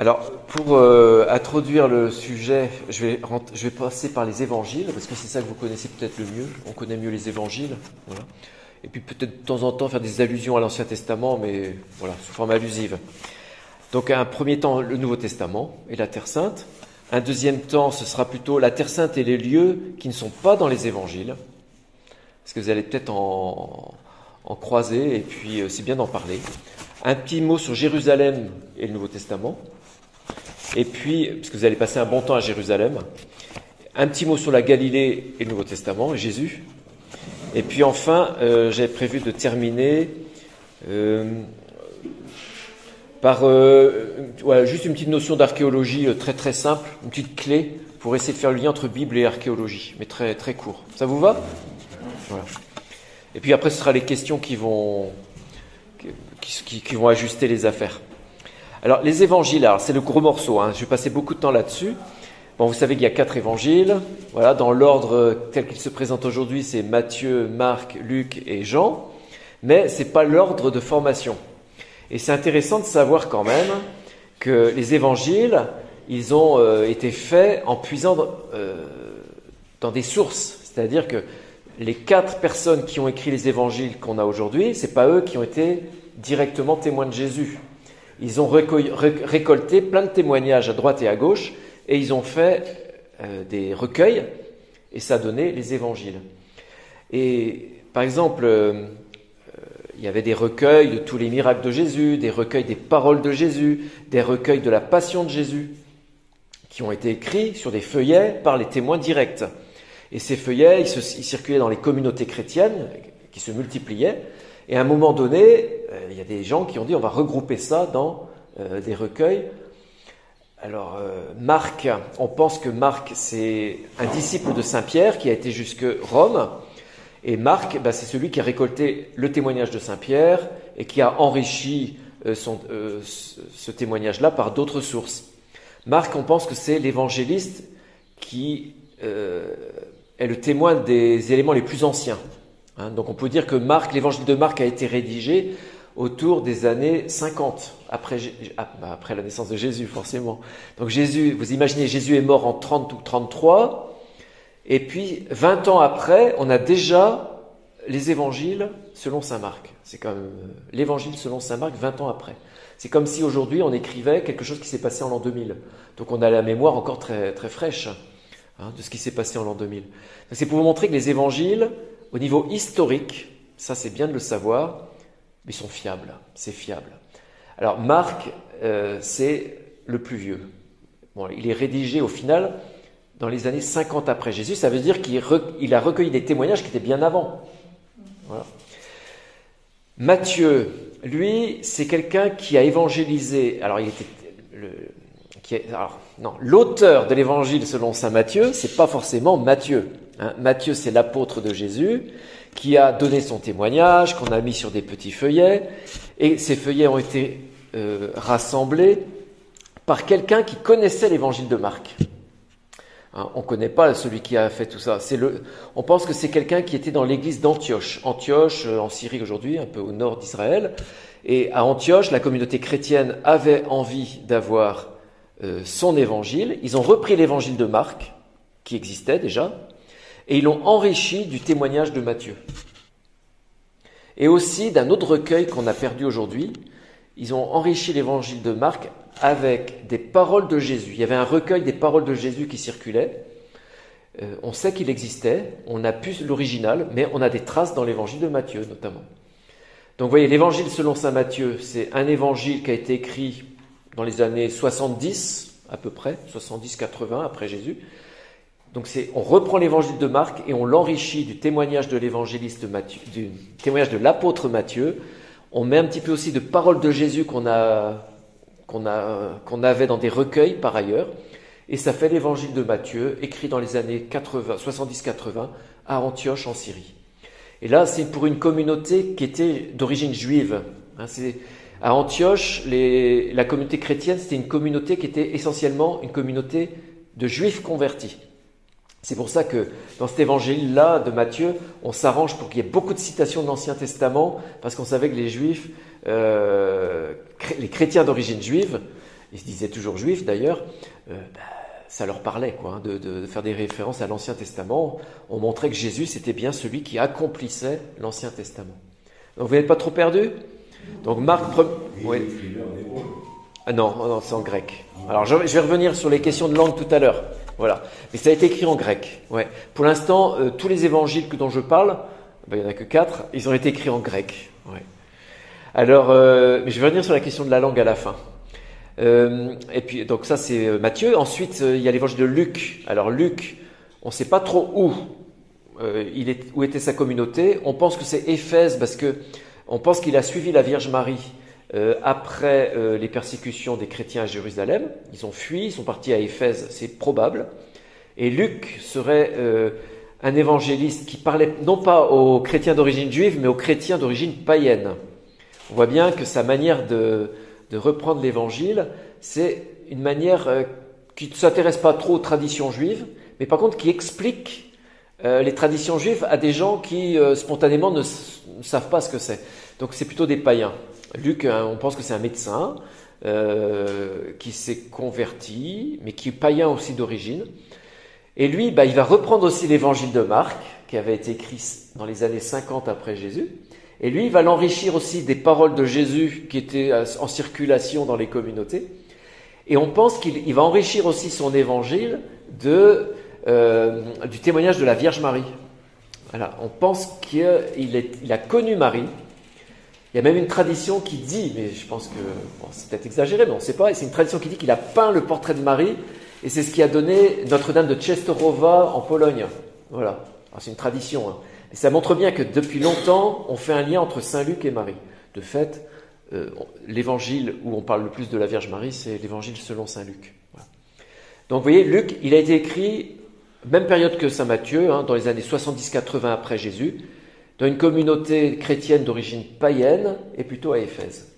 Alors, pour euh, introduire le sujet, je vais, passer par les évangiles, parce que c'est ça que vous connaissez peut-être le mieux. On connaît mieux les évangiles. Voilà. Et puis peut-être de temps en temps faire des allusions à l'Ancien Testament, mais voilà, sous forme allusive. Donc, un premier temps, le Nouveau Testament et la Terre Sainte. Un deuxième temps, ce sera plutôt la Terre Sainte et les lieux qui ne sont pas dans les évangiles. Parce que vous allez peut-être en, en croiser, et puis euh, c'est bien d'en parler. Un petit mot sur Jérusalem et le Nouveau Testament. Et puis, puisque vous allez passer un bon temps à Jérusalem, un petit mot sur la Galilée et le Nouveau Testament, Jésus. Et puis enfin, euh, j'avais prévu de terminer euh, par euh, juste une petite notion d'archéologie euh, très très simple, une petite clé pour essayer de faire le lien entre Bible et archéologie, mais très très court. Ça vous va? Et puis après, ce sera les questions qui vont, qui vont ajuster les affaires. Alors, les évangiles, c'est le gros morceau, hein, je vais passer beaucoup de temps là-dessus. Bon, vous savez qu'il y a quatre évangiles. Voilà, dans l'ordre tel qu'il se présente aujourd'hui, c'est Matthieu, Marc, Luc et Jean. Mais c'est pas l'ordre de formation. Et c'est intéressant de savoir quand même que les évangiles, ils ont euh, été faits en puisant euh, dans des sources. C'est-à-dire que les quatre personnes qui ont écrit les évangiles qu'on a aujourd'hui, c'est pas eux qui ont été directement témoins de Jésus. Ils ont récolté plein de témoignages à droite et à gauche et ils ont fait euh, des recueils et ça donné les évangiles. Et par exemple, euh, il y avait des recueils de tous les miracles de Jésus, des recueils des paroles de Jésus, des recueils de la passion de Jésus, qui ont été écrits sur des feuillets par les témoins directs. Et ces feuillets, ils circulaient dans les communautés chrétiennes, qui se multipliaient, et à un moment donné, euh, il y a des gens qui ont dit on va regrouper ça dans euh, des recueils. Alors, euh, Marc, on pense que Marc, c'est un disciple de Saint Pierre qui a été jusque Rome. Et Marc, bah, c'est celui qui a récolté le témoignage de Saint Pierre et qui a enrichi ce témoignage-là par d'autres sources. Marc, on pense que c'est l'évangéliste qui est le témoin des éléments les plus anciens. Hein, donc on peut dire que l'évangile de Marc a été rédigé autour des années 50, après, ah, bah, après la naissance de Jésus, forcément. Donc Jésus, vous imaginez, Jésus est mort en 30 ou 33, et puis 20 ans après, on a déjà les évangiles selon saint Marc. C'est comme euh, l'évangile selon saint Marc 20 ans après. C'est comme si aujourd'hui on écrivait quelque chose qui s'est passé en l'an 2000. Donc on a la mémoire encore très, très fraîche hein, de ce qui s'est passé en l'an 2000. C'est pour vous montrer que les évangiles, au niveau historique, ça c'est bien de le savoir, ils sont fiables, c'est fiable. Alors Marc, euh, c'est le plus vieux. Il est rédigé au final dans les années 50 après Jésus, ça veut dire qu'il il a recueilli des témoignages qui étaient bien avant. Matthieu, lui, c'est quelqu'un qui a évangélisé. Alors, il était le, non, l'auteur de l'évangile selon saint Matthieu, c'est pas forcément Matthieu. Hein. Matthieu, c'est l'apôtre de Jésus qui a donné son témoignage, qu'on a mis sur des petits feuillets, et ces feuillets ont été euh, rassemblés par quelqu'un qui connaissait l'évangile de Marc. Hein, on ne connaît pas celui qui a fait tout ça. On pense que c'est quelqu'un qui était dans l'église d'Antioche. Antioche, euh, en Syrie aujourd'hui, un peu au nord d'Israël. Et à Antioche, la communauté chrétienne avait envie d'avoir euh, son évangile. Ils ont repris l'évangile de Marc, qui existait déjà, et ils l'ont enrichi du témoignage de Matthieu. Et aussi d'un autre recueil qu'on a perdu aujourd'hui. Ils ont enrichi l'évangile de Marc avec des paroles de Jésus. Il y avait un recueil des paroles de Jésus qui circulait. Euh, on sait qu'il existait, on n'a plus l'original, mais on a des traces dans l'évangile de Matthieu notamment. Donc vous voyez, l'évangile selon Saint Matthieu, c'est un évangile qui a été écrit dans les années 70 à peu près, 70-80 après Jésus, donc on reprend l'évangile de Marc et on l'enrichit du témoignage de l'évangéliste Matthieu, du témoignage de l'apôtre Matthieu. On met un petit peu aussi de paroles de Jésus qu'on avait dans des recueils par ailleurs. Et ça fait l'évangile de Matthieu, écrit dans les années 80, 70-80, à Antioche en Syrie. Et là, c'est pour une communauté qui était d'origine juive. Hein, à Antioche, la communauté chrétienne, c'était une communauté qui était essentiellement une communauté de juifs convertis. C'est pour ça que dans cet évangile-là de Matthieu, on s'arrange pour qu'il y ait beaucoup de citations de l'Ancien Testament, parce qu'on savait que les Juifs, euh, les chrétiens d'origine juive, ils se disaient toujours juifs d'ailleurs, bah, ça leur parlait quoi, hein, de, faire des références à l'Ancien Testament. On montrait que Jésus, c'était bien celui qui accomplissait l'Ancien Testament. Donc vous n'êtes pas trop perdu? Donc Marc... Oui. Ah non, non c'est en grec. Alors je vais revenir sur les questions de langue tout à l'heure. Voilà. Mais ça a été écrit en grec. Ouais. Pour l'instant, euh, tous les évangiles dont je parle, ben, il n'y en a que quatre, ils ont été écrits en grec. Ouais. Alors, euh, je vais revenir sur la question de la langue à la fin. Euh, et puis, donc ça, c'est euh, Matthieu. Ensuite, il y a l'évangile de Luc. Alors, Luc, on ne sait pas trop où, où était sa communauté. On pense que c'est Éphèse parce que on pense qu'il a suivi la Vierge Marie après les persécutions des chrétiens à Jérusalem. Ils ont fui, ils sont partis à Éphèse, c'est probable. Et Luc serait un évangéliste qui parlait non pas aux chrétiens d'origine juive, mais aux chrétiens d'origine païenne. On voit bien que sa manière de, reprendre l'évangile, c'est une manière euh, qui ne s'intéresse pas trop aux traditions juives, mais par contre qui explique euh, les traditions juives à des gens qui euh, spontanément ne, savent pas ce que c'est. Donc c'est plutôt des païens. Luc, on pense que c'est un médecin qui s'est converti, mais qui est païen aussi d'origine. Et lui, bah, il va reprendre aussi l'évangile de Marc, qui avait été écrit dans les années 50 après Jésus. Et lui, il va l'enrichir aussi des paroles de Jésus qui étaient euh, en circulation dans les communautés. Et on pense qu'il va enrichir aussi son évangile de, euh, du témoignage de la Vierge Marie. Voilà, on pense qu'il il a connu Marie. Il y a même une tradition qui dit, mais je pense que c'est peut-être exagéré, mais on ne sait pas, c'est une tradition qui dit qu'il a peint le portrait de Marie, et c'est ce qui a donné Notre-Dame de Częstochowa en Pologne. Voilà, c'est une tradition. Hein. Et ça montre bien que depuis longtemps, on fait un lien entre Saint Luc et Marie. De fait, euh, l'évangile où on parle le plus de la Vierge Marie, c'est l'évangile selon Saint Luc. Donc vous voyez, Luc, il a été écrit, même période que Saint Matthieu, hein, dans les années 70-80 après Jésus, dans une communauté chrétienne d'origine païenne et plutôt à Éphèse.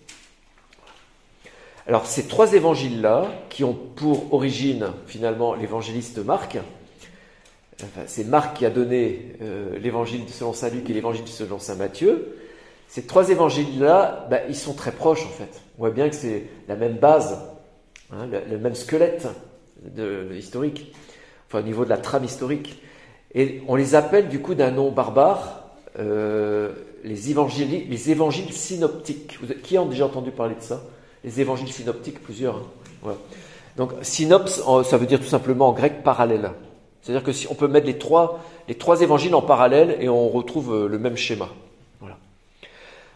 Alors ces trois évangiles-là, qui ont pour origine finalement l'évangéliste Marc, c'est Marc qui a donné euh, l'évangile selon Saint Luc et l'évangile selon Saint Matthieu. Ces trois évangiles-là, bah, ils sont très proches en fait. On voit bien que c'est la même base, hein, le, même squelette historique, enfin au niveau de la trame historique. Et on les appelle du coup d'un nom barbare, euh, les, évangiles, les évangiles synoptiques. qui a déjà entendu parler de ça? Les évangiles synoptiques, plusieurs. Hein. Donc synops, ça veut dire tout simplement en grec parallèle. C'est-à-dire que si on peut mettre les trois, les trois évangiles en parallèle et on retrouve euh, le même schéma. Voilà.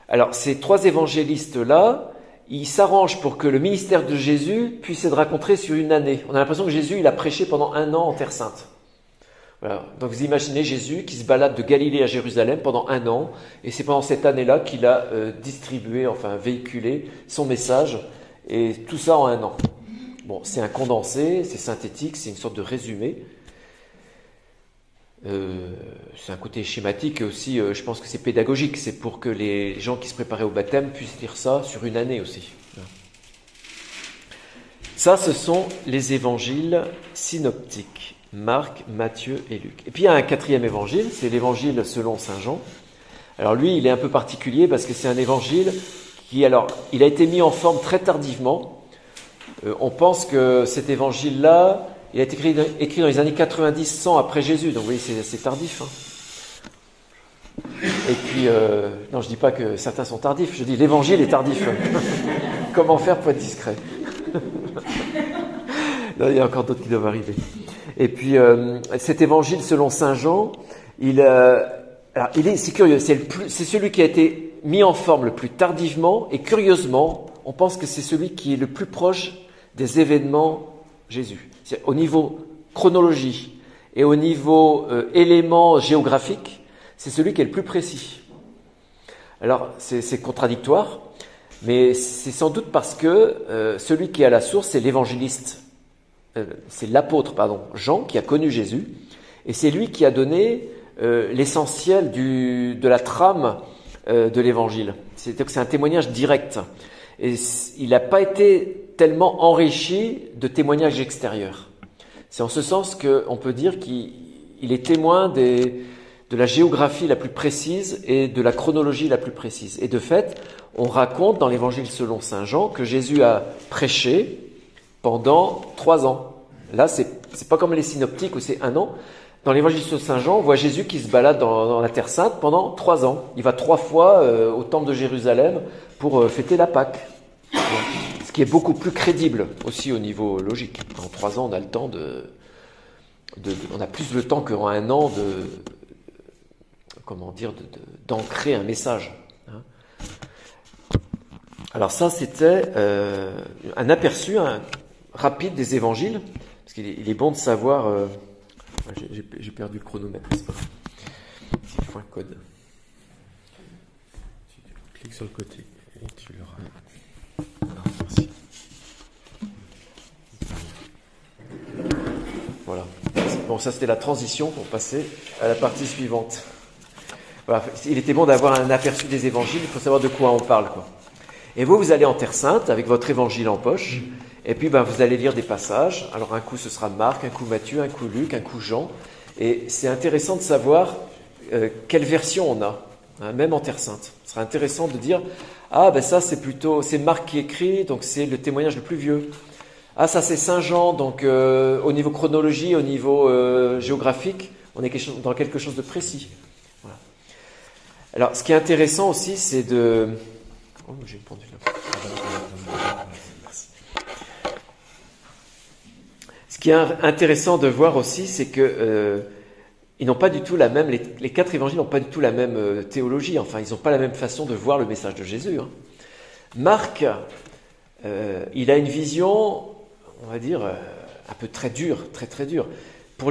Alors, ces trois évangélistes-là, ils s'arrangent pour que le ministère de Jésus puisse être raconté sur une année. On a l'impression que Jésus, il a prêché pendant un an en Terre Sainte. Donc vous imaginez Jésus qui se balade de Galilée à Jérusalem pendant un an, et c'est pendant cette année-là qu'il a euh, distribué, enfin véhiculé son message, et tout ça en un an. Bon, c'est un condensé, c'est synthétique, c'est une sorte de résumé, euh, c'est un côté schématique et aussi, euh, je pense que c'est pédagogique. C'est pour que les gens qui se préparaient au baptême puissent lire ça sur une année aussi. Ça, ce sont les évangiles synoptiques. Marc, Matthieu et Luc. Et puis il y a un quatrième évangile, c'est l'évangile selon Saint Jean. Alors lui, il est un peu particulier parce que c'est un évangile qui, alors, il a été mis en forme très tardivement. Euh, on pense que cet évangile-là, il a été écrit, dans les années 90-100 après Jésus, donc oui, c'est tardif. Hein. Et puis, euh, non, je ne dis pas que certains sont tardifs, je dis l'évangile est tardif. Comment faire pour être discret? Il y a encore d'autres qui doivent arriver. Et puis, euh, cet évangile selon Saint Jean, il, euh, est, c'est curieux, c'est, c'est celui qui a été mis en forme le plus tardivement, et curieusement, on pense que c'est celui qui est le plus proche des événements Jésus au niveau chronologie et au niveau euh, élément géographique, c'est celui qui est le plus précis. Alors, c'est contradictoire, mais c'est sans doute parce que celui qui est à la source, c'est l'évangéliste, euh, c'est l'apôtre, pardon, Jean, qui a connu Jésus, et c'est lui qui a donné l'essentiel de la trame de l'évangile. C'est-à-dire que c'est un témoignage direct. Et il n'a pas été tellement enrichi de témoignages extérieurs. C'est en ce sens qu'on peut dire qu'il est témoin de la géographie la plus précise et de la chronologie la plus précise. Et de fait, on raconte dans l'évangile selon Saint Jean que Jésus a prêché pendant trois ans. Là, c'est n'est pas comme les synoptiques où c'est un an. Dans l'évangile de Saint Jean, on voit Jésus qui se balade dans, la Terre Sainte pendant trois ans. Il va trois fois euh, au temple de Jérusalem pour euh, fêter la Pâque. Ce qui est beaucoup plus crédible aussi au niveau logique. En trois ans, on a le temps de, on a plus le temps qu'en un an de, comment dire, d'ancrer un message. Hein. Alors ça, c'était euh, un aperçu rapide des évangiles, parce qu'il est, bon de savoir. Euh, j'ai perdu le chronomètre, c'est pas grave. Il faut un code. Tu cliques sur le côté et tu Merci. Voilà. Bon, ça c'était la transition pour passer à la partie suivante. Voilà. Il était bon d'avoir un aperçu des évangiles, il faut savoir de quoi on parle. Quoi. Et vous, vous allez en Terre Sainte avec votre évangile en poche, et puis ben, vous allez lire des passages. Alors un coup ce sera Marc, un coup Matthieu, un coup Luc, un coup Jean. Et c'est intéressant de savoir euh, quelle version on a, hein, même en Terre Sainte. Ce sera intéressant de dire, ah ben ça c'est plutôt, c'est Marc qui écrit, donc c'est le témoignage le plus vieux. Ah ça c'est Saint Jean, donc euh, au niveau chronologie, au niveau euh, géographique, on est dans quelque chose de précis. Voilà. Alors ce qui est intéressant aussi, c'est de Oh, j'ai Ce qui est intéressant de voir aussi, c'est que euh, n'ont pas du tout la même. Les, quatre évangiles n'ont pas du tout la même euh, théologie. Enfin, ils n'ont pas la même façon de voir le message de Jésus. Hein. Marc, euh, il a une vision, on va dire, un peu très dure, très très dure. Pour,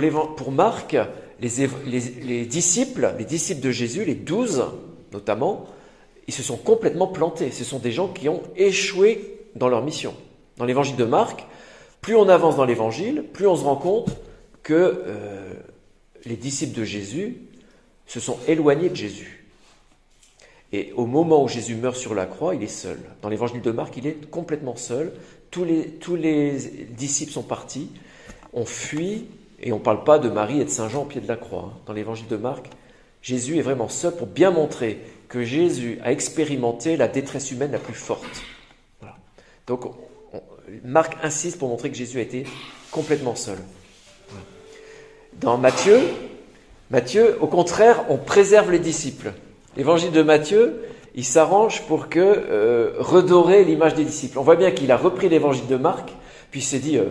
Marc, les, disciples, les disciples de Jésus, les douze notamment, ils se sont complètement plantés. Ce sont des gens qui ont échoué dans leur mission. Dans l'évangile de Marc, plus on avance dans l'évangile, plus on se rend compte que euh, les disciples de Jésus se sont éloignés de Jésus. Et au moment où Jésus meurt sur la croix, il est seul. Dans l'évangile de Marc, il est complètement seul. Tous les, disciples sont partis, ont fui, et on ne parle pas de Marie et de Saint Jean au pied de la croix. Hein. Dans l'évangile de Marc, Jésus est vraiment seul pour bien montrer que Jésus a expérimenté la détresse humaine la plus forte. Donc, Marc insiste pour montrer que Jésus a été complètement seul. Dans Matthieu, Matthieu, au contraire, on préserve les disciples. L'évangile de Matthieu, il s'arrange pour que euh, redorer l'image des disciples. On voit bien qu'il a repris l'évangile de Marc, puis il s'est dit, euh,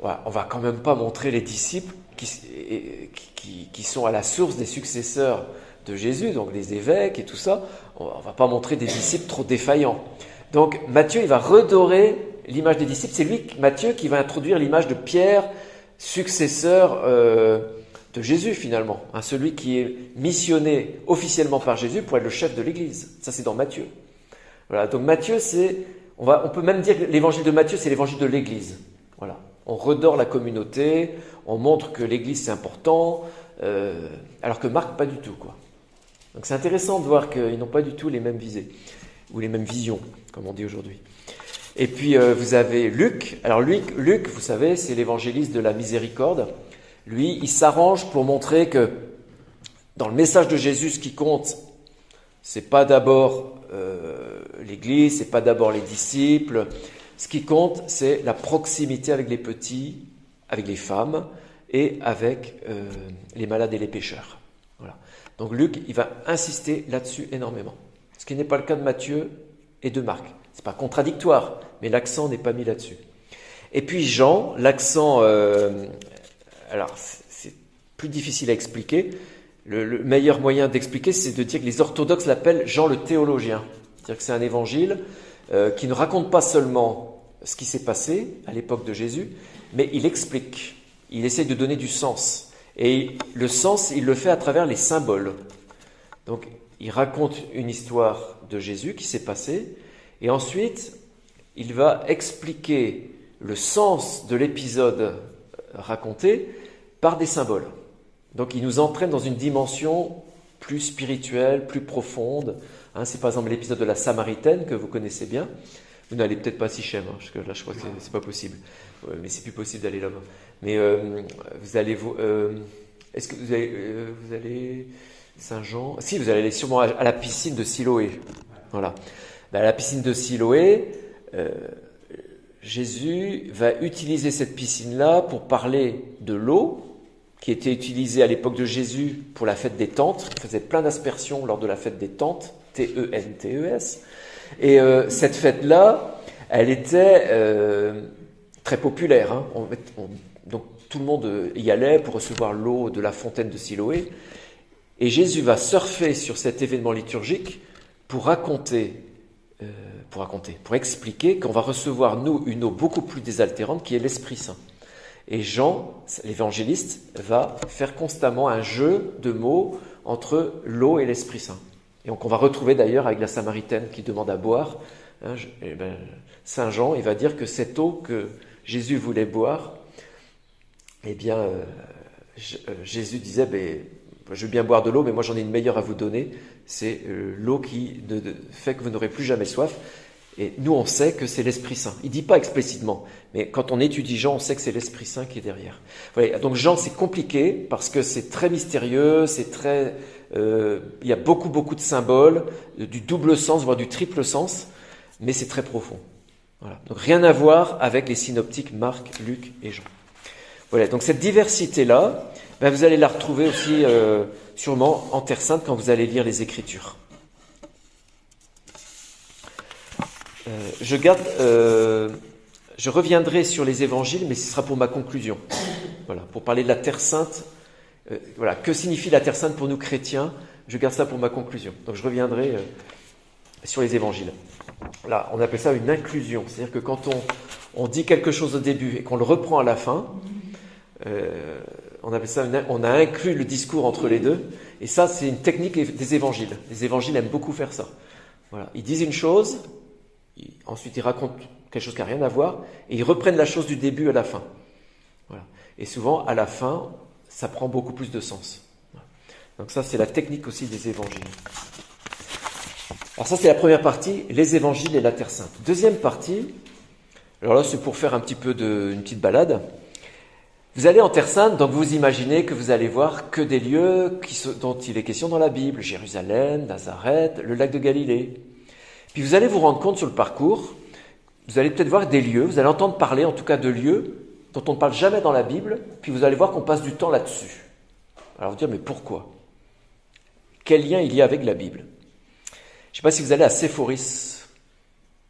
on va quand même pas montrer les disciples qui, sont à la source des successeurs de Jésus, donc les évêques et tout ça, on ne va pas montrer des disciples trop défaillants. Donc Matthieu, il va redorer l'image des disciples. C'est lui, Matthieu, qui va introduire l'image de Pierre, successeur euh, de Jésus finalement, hein, celui qui est missionné officiellement par Jésus pour être le chef de l'Église. Ça, c'est dans Matthieu. Voilà. Donc Matthieu, c'est, on, va, on peut même dire que l'évangile de Matthieu, c'est l'évangile de l'Église. Voilà. On redore la communauté, on montre que l'Église c'est important, euh, alors que Marc pas du tout, quoi. Donc c'est intéressant de voir qu'ils n'ont pas du tout les mêmes visées, ou les mêmes visions, comme on dit aujourd'hui. Et puis euh, vous avez Luc. Alors Luc, Luc vous savez, c'est l'évangéliste de la miséricorde. Lui, il s'arrange pour montrer que dans le message de Jésus, ce qui compte, c'est pas d'abord euh, l'Église, c'est pas d'abord les disciples. Ce qui compte, c'est la proximité avec les petits, avec les femmes et avec euh, les malades et les pécheurs. Donc Luc, il va insister là-dessus énormément. Ce qui n'est pas le cas de Matthieu et de Marc. Ce n'est pas contradictoire, mais l'accent n'est pas mis là-dessus. Et puis Jean, l'accent, euh, alors c'est plus difficile à expliquer. Le, meilleur moyen d'expliquer, c'est de dire que les orthodoxes l'appellent Jean le théologien. C'est-à-dire que c'est un évangile euh, qui ne raconte pas seulement ce qui s'est passé à l'époque de Jésus, mais il explique, il essaye de donner du sens. Et le sens, il le fait à travers les symboles. Donc, il raconte une histoire de Jésus qui s'est passée, et ensuite, il va expliquer le sens de l'épisode raconté par des symboles. Donc, il nous entraîne dans une dimension plus spirituelle, plus profonde. Hein, c'est par exemple l'épisode de la Samaritaine que vous connaissez bien. Vous n'allez peut-être pas si Sichem, hein, parce que là je crois que c'est pas possible. mais c'est plus possible d'aller là-bas. Mais euh, vous allez vous. Euh, est-ce que vous allez, euh, vous allez Saint-Jean? Si, vous allez sûrement à, la piscine de Siloé. Voilà. Ben, à la piscine de Siloé, Jésus va utiliser cette piscine-là pour parler de l'eau, qui était utilisée à l'époque de Jésus pour la fête des tentes. Il faisait plein d'aspersions lors de la fête des tentes, T-E-N-T-E-S. Et euh, cette fête-là, elle était euh, très populaire. Hein. donc tout le monde y allait pour recevoir l'eau de la fontaine de Siloé. Et Jésus va surfer sur cet événement liturgique pour raconter, euh, pour raconter, pour expliquer qu'on va recevoir nous une eau beaucoup plus désaltérante qui est l'Esprit Saint. Et Jean, l'évangéliste, va faire constamment un jeu de mots entre l'eau et l'Esprit Saint. Et donc on va retrouver d'ailleurs avec la Samaritaine qui demande à boire, hein, eh ben, Saint Jean, il va dire que cette eau que Jésus voulait boire, eh bien, euh, euh, Jésus disait, ben, je veux bien boire de l'eau, mais moi j'en ai une meilleure à vous donner, c'est euh, l'eau qui fait que vous n'aurez plus jamais soif. Et nous, on sait que c'est l'Esprit Saint. Il dit pas explicitement, mais quand on étudie Jean, on sait que c'est l'Esprit Saint qui est derrière. donc Jean, c'est compliqué parce que c'est très mystérieux, c'est très, euh, il y a beaucoup beaucoup de symboles, euh, du double sens, voire du triple sens, mais c'est très profond. Donc rien à voir avec les synoptiques Marc, Luc et Jean. Voilà. Donc cette diversité là, ben, vous allez la retrouver aussi sûrement en Terre Sainte quand vous allez lire les Écritures. Euh, je garde, euh, je reviendrai sur les évangiles, mais ce sera pour ma conclusion. Voilà, pour parler de la Terre Sainte. Euh, voilà, que signifie la Terre Sainte pour nous chrétiens Je garde ça pour ma conclusion. Donc je reviendrai sur les évangiles. Là, on appelle ça une inclusion, c'est-à-dire que quand on, on, dit quelque chose au début et qu'on le reprend à la fin, on a inclus le discours entre les deux. Et ça, c'est une technique des évangiles. Les évangiles aiment beaucoup faire ça. Voilà, ils disent une chose, ensuite ils racontent quelque chose qui n'a rien à voir, et ils reprennent la chose du début à la fin. Voilà. Et souvent, à la fin, ça prend beaucoup plus de sens. Donc ça, c'est la technique aussi des évangiles. Alors ça, c'est la première partie, les évangiles et la Terre Sainte. Deuxième partie, alors là, c'est pour faire un petit peu de, une petite balade. Vous allez en Terre Sainte, donc vous imaginez que vous allez voir que des lieux dont il est question dans la Bible, Jérusalem, Nazareth, le lac de Galilée. Puis vous allez vous rendre compte sur le parcours, vous allez peut-être voir des lieux, vous allez entendre parler en tout cas de lieux dont on ne parle jamais dans la Bible, puis vous allez voir qu'on passe du temps là-dessus. Alors vous dire, mais pourquoi? Quel lien il y a avec la Bible? Je ne sais pas si vous allez à Séphoris.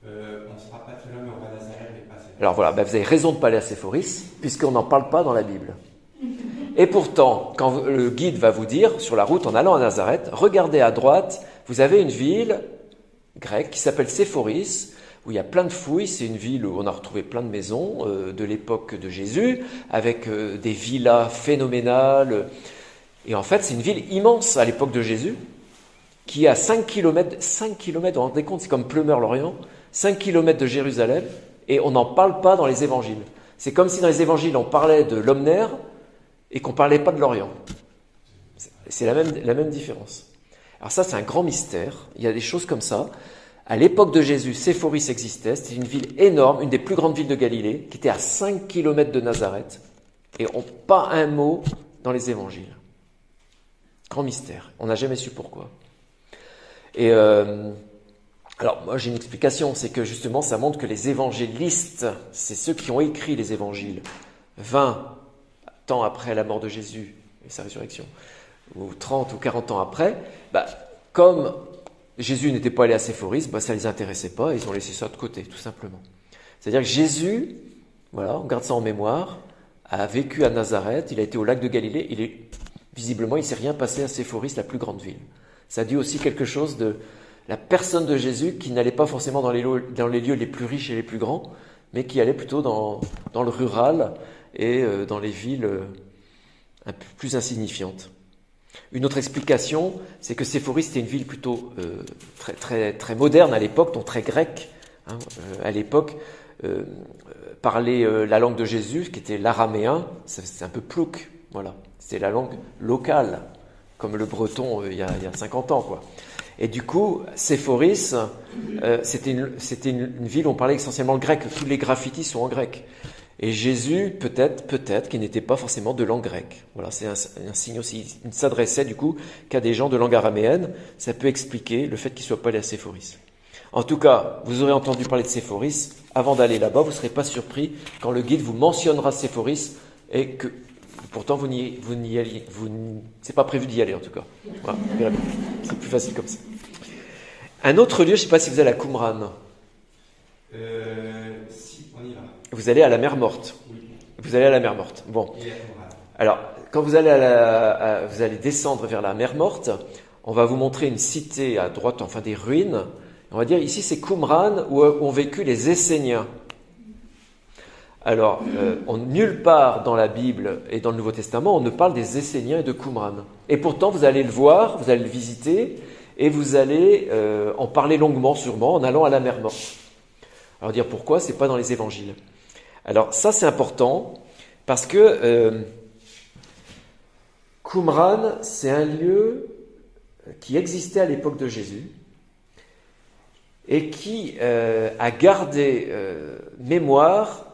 Euh, on ne sera pas très loin, mais on va à Nazareth, mais pas Alors voilà, ben vous avez raison de ne pas à Séphoris, puisqu'on n'en parle pas dans la Bible. Et pourtant, quand le guide va vous dire, sur la route en allant à Nazareth, regardez à droite, vous avez une ville grec qui s'appelle Séphoris, où il y a plein de fouilles. C'est une ville où on a retrouvé plein de maisons euh, de l'époque de Jésus, avec euh, des villas phénoménales. Et en fait, c'est une ville immense à l'époque de Jésus, qui est à 5 km, 5 km, vous vous rendez compte, c'est comme Plumeur-Lorient, 5 km de Jérusalem, et on n'en parle pas dans les évangiles. C'est comme si dans les évangiles, on parlait de l'Omner et qu'on ne parlait pas de l'Orient. C'est la même, la même différence. Alors ça, c'est un grand mystère. Il y a des choses comme ça. À l'époque de Jésus, Séphoris existait. C'était une ville énorme, une des plus grandes villes de Galilée, qui était à 5 km de Nazareth. Et on pas un mot dans les évangiles. Grand mystère. On n'a jamais su pourquoi. Et euh, alors, moi j'ai une explication, c'est que justement ça montre que les évangélistes, c'est ceux qui ont écrit les évangiles, 20 ans après la mort de Jésus et sa résurrection, ou 30 ou 40 ans après, bah, comme Jésus n'était pas allé à Séphoris, bah, ça ne les intéressait pas, ils ont laissé ça de côté, tout simplement. C'est-à-dire que Jésus, voilà, on garde ça en mémoire, a vécu à Nazareth, il a été au lac de Galilée, il est, visiblement, il ne s'est rien passé à Séphoris, la plus grande ville. Ça dit aussi quelque chose de la personne de Jésus qui n'allait pas forcément dans les, lieux les plus riches et les plus grands, mais qui allait plutôt dans, le rural et euh, dans les villes euh, un peu plus insignifiantes. Une autre explication, c'est que Séphoris était une ville plutôt euh, très, très, très moderne à l'époque, donc très grecque. Hein, à l'époque, parler la langue de Jésus, qui était l'araméen, c'est un peu plouc, voilà. C'était la langue locale, comme le breton il y, a, il, y a, 50 ans, quoi. Et du coup, Séphoris, c'était une, une, une, ville où on parlait essentiellement grec. Tous les graffitis sont en grec. Et Jésus, peut-être, peut-être, qui n'était pas forcément de langue grecque. Voilà, c'est un, signe aussi. Il ne s'adressait du coup qu'à des gens de langue araméenne. Ça peut expliquer le fait qu'il ne soit pas allé à Séphoris. En tout cas, vous aurez entendu parler de Séphoris. Avant d'aller là-bas, vous ne serez pas surpris quand le guide vous mentionnera Séphoris et que pourtant vous n'y vous n'y alliez, vous n'y- c'est pas prévu d'y aller en tout cas. Voilà, c'est plus facile comme ça. Un autre lieu, je ne sais pas si vous allez à Qumran. Euh, si, on y va. Vous allez à la mer Morte. Oui. Vous allez à la mer Morte. Bon, Et à Qumran. alors quand vous allez à la, à- vous allez descendre vers la mer Morte, on va vous montrer une cité à droite, enfin des ruines. On va dire ici c'est Qumran où ont vécu les Esséniens. Alors, euh, on, nulle part dans la Bible et dans le Nouveau Testament, on ne parle des Esséniens et de Qumran. Et pourtant, vous allez le voir, vous allez le visiter, et vous allez euh, en parler longuement, sûrement, en allant à la mer Morte. Alors, dire pourquoi, c'est pas dans les évangiles. Alors, ça, c'est important, parce que euh, Qumran, c'est un lieu qui existait à l'époque de Jésus, et qui a gardé mémoire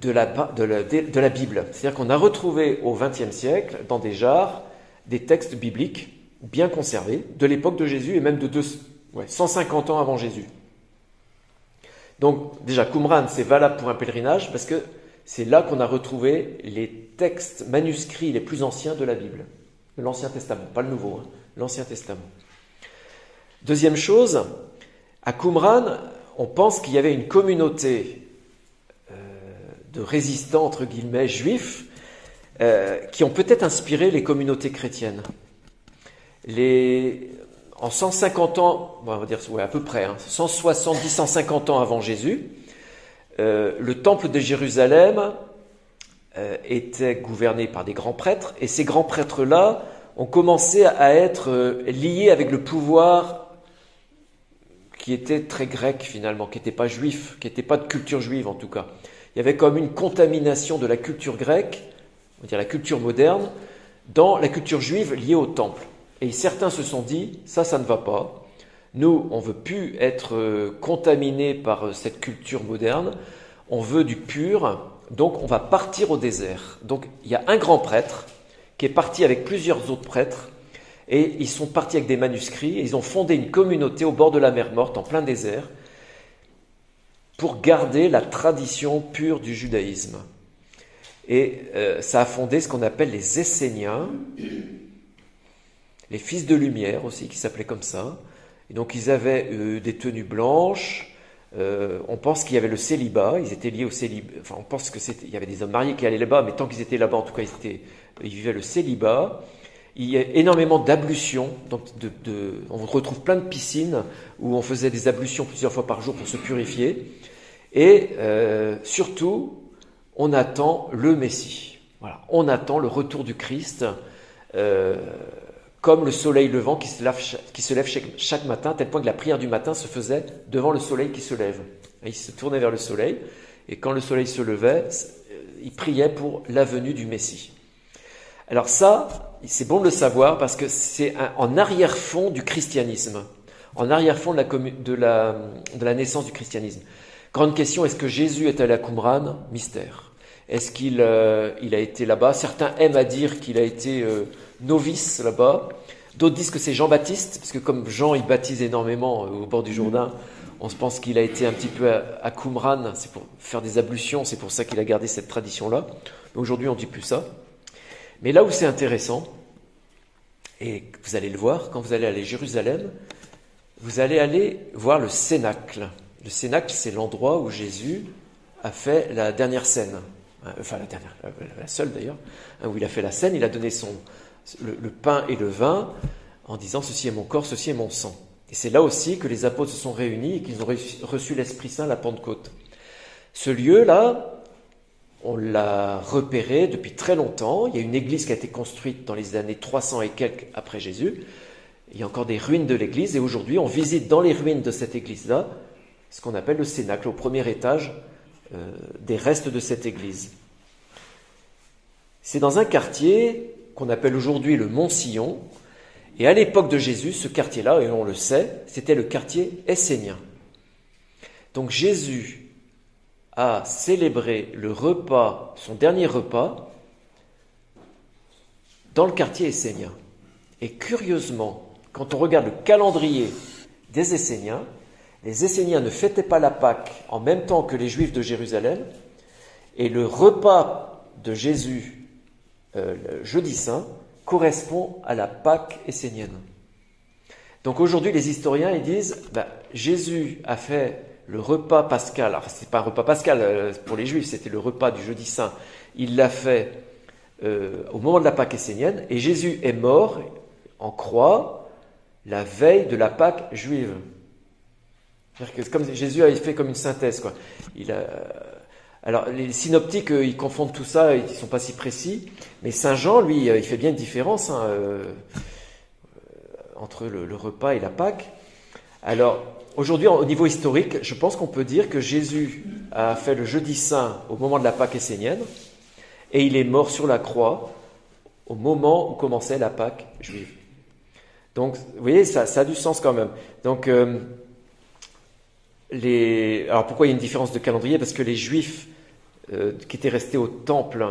de la, de la, Bible. C'est-à-dire qu'on a retrouvé au XXe siècle, dans des jarres, des textes bibliques bien conservés, de l'époque de Jésus et même de deux, ouais, 150 ans avant Jésus. Donc déjà, Qumran, c'est valable pour un pèlerinage parce que c'est là qu'on a retrouvé les textes manuscrits les plus anciens de la Bible, l'Ancien Testament, pas le Nouveau, hein, l'Ancien Testament. Deuxième chose, à Qumran, on pense qu'il y avait une communauté de résistants, entre guillemets, juifs, euh, qui ont peut-être inspiré les communautés chrétiennes. Les, en 150 ans, on va dire à peu près, hein, 170-150 ans avant Jésus, euh, le temple de Jérusalem euh, était gouverné par des grands prêtres, et ces grands prêtres-là ont commencé à être liés avec le pouvoir qui était très grec finalement, qui n'était pas juif, qui n'était pas de culture juive en tout cas. Il y avait comme une contamination de la culture grecque, on va dire la culture moderne, dans la culture juive liée au temple. Et certains se sont dit, ça, ça ne va pas. Nous, on veut plus être euh, contaminés par euh, cette culture moderne. On veut du pur. Donc, on va partir au désert. Donc, il y a un grand prêtre qui est parti avec plusieurs autres prêtres. Et ils sont partis avec des manuscrits. Et ils ont fondé une communauté au bord de la mer Morte, en plein désert, pour garder la tradition pure du judaïsme. Et euh, ça a fondé ce qu'on appelle les Esséniens, les fils de lumière aussi, qui s'appelaient comme ça. Et donc ils avaient euh, des tenues blanches. Euh, on pense qu'il y avait le célibat. Ils étaient liés au célibat. Enfin, on pense que c'était. Il y avait des hommes mariés qui allaient là-bas, mais tant qu'ils étaient là-bas, en tout cas, ils, étaient, ils vivaient le célibat. Il y a énormément d'ablutions. Donc, de, on retrouve plein de piscines où on faisait des ablutions plusieurs fois par jour pour se purifier. Et euh, surtout, on attend le Messie. Voilà, on attend le retour du Christ. Euh, comme le soleil levant qui se lève, chaque, matin, à tel point que la prière du matin se faisait devant le soleil qui se lève. Et il se tournait vers le soleil, et quand le soleil se levait, il priait pour la venue du Messie. Alors ça, c'est bon de le savoir parce que c'est en arrière-fond du christianisme, en arrière-fond de la, naissance du christianisme. Grande question, est-ce que Jésus est allé à Qumran? Mystère. Est-ce qu'il euh, a été là-bas? Certains aiment à dire qu'il a été euh, novice là-bas. D'autres disent que c'est Jean-Baptiste, parce que comme Jean, il baptise énormément euh, au bord du Jourdain, on se pense qu'il a été un petit peu à, à Qumran, c'est pour faire des ablutions, c'est pour ça qu'il a gardé cette tradition-là. Aujourd'hui, on dit plus ça. Mais là où c'est intéressant, et vous allez le voir, quand vous allez aller à Jérusalem, vous allez aller voir le Cénacle. Le Cénacle, c'est l'endroit où Jésus a fait la dernière scène enfin la dernière, la seule d'ailleurs, hein, où il a fait la scène, il a donné son, le, pain et le vin en disant ceci est mon corps, ceci est mon sang. Et c'est là aussi que les apôtres se sont réunis et qu'ils ont reçu l'Esprit Saint la Pentecôte. Ce lieu-là, on l'a repéré depuis très longtemps. Il y a une église qui a été construite dans les années 300 et quelques après Jésus. Il y a encore des ruines de l'église et aujourd'hui on visite dans les ruines de cette église-là ce qu'on appelle le Cénacle, au premier étage euh, des restes de cette église. C'est dans un quartier qu'on appelle aujourd'hui le Mont-Sillon, et à l'époque de Jésus, ce quartier-là, et on le sait, c'était le quartier essénien. Donc Jésus a célébré le repas, son dernier repas, dans le quartier essénien. Et curieusement, quand on regarde le calendrier des Esséniens, les Esséniens ne fêtaient pas la Pâque en même temps que les Juifs de Jérusalem, et le repas de Jésus euh, le jeudi saint correspond à la Pâque essénienne. Donc aujourd'hui, les historiens ils disent bah, Jésus a fait le repas pascal. Alors c'est pas un repas pascal euh, pour les Juifs, c'était le repas du jeudi saint. Il l'a fait euh, au moment de la Pâque essénienne, et Jésus est mort en croix la veille de la Pâque juive. Comme Jésus a fait comme une synthèse. Il a, alors les synoptiques, euh, ils confondent tout ça, ils ne sont pas si précis, mais Saint Jean, lui, il fait bien une différence hein, entre le, repas et la Pâque. Alors, aujourd'hui, au niveau historique, je pense qu'on peut dire que Jésus a fait le jeudi saint au moment de la Pâque essénienne, et il est mort sur la croix au moment où commençait la Pâque juive. Donc, vous voyez, ça, a du sens quand même. Donc, euh, alors pourquoi il y a une différence de calendrier? Parce que les Juifs euh, qui étaient restés au temple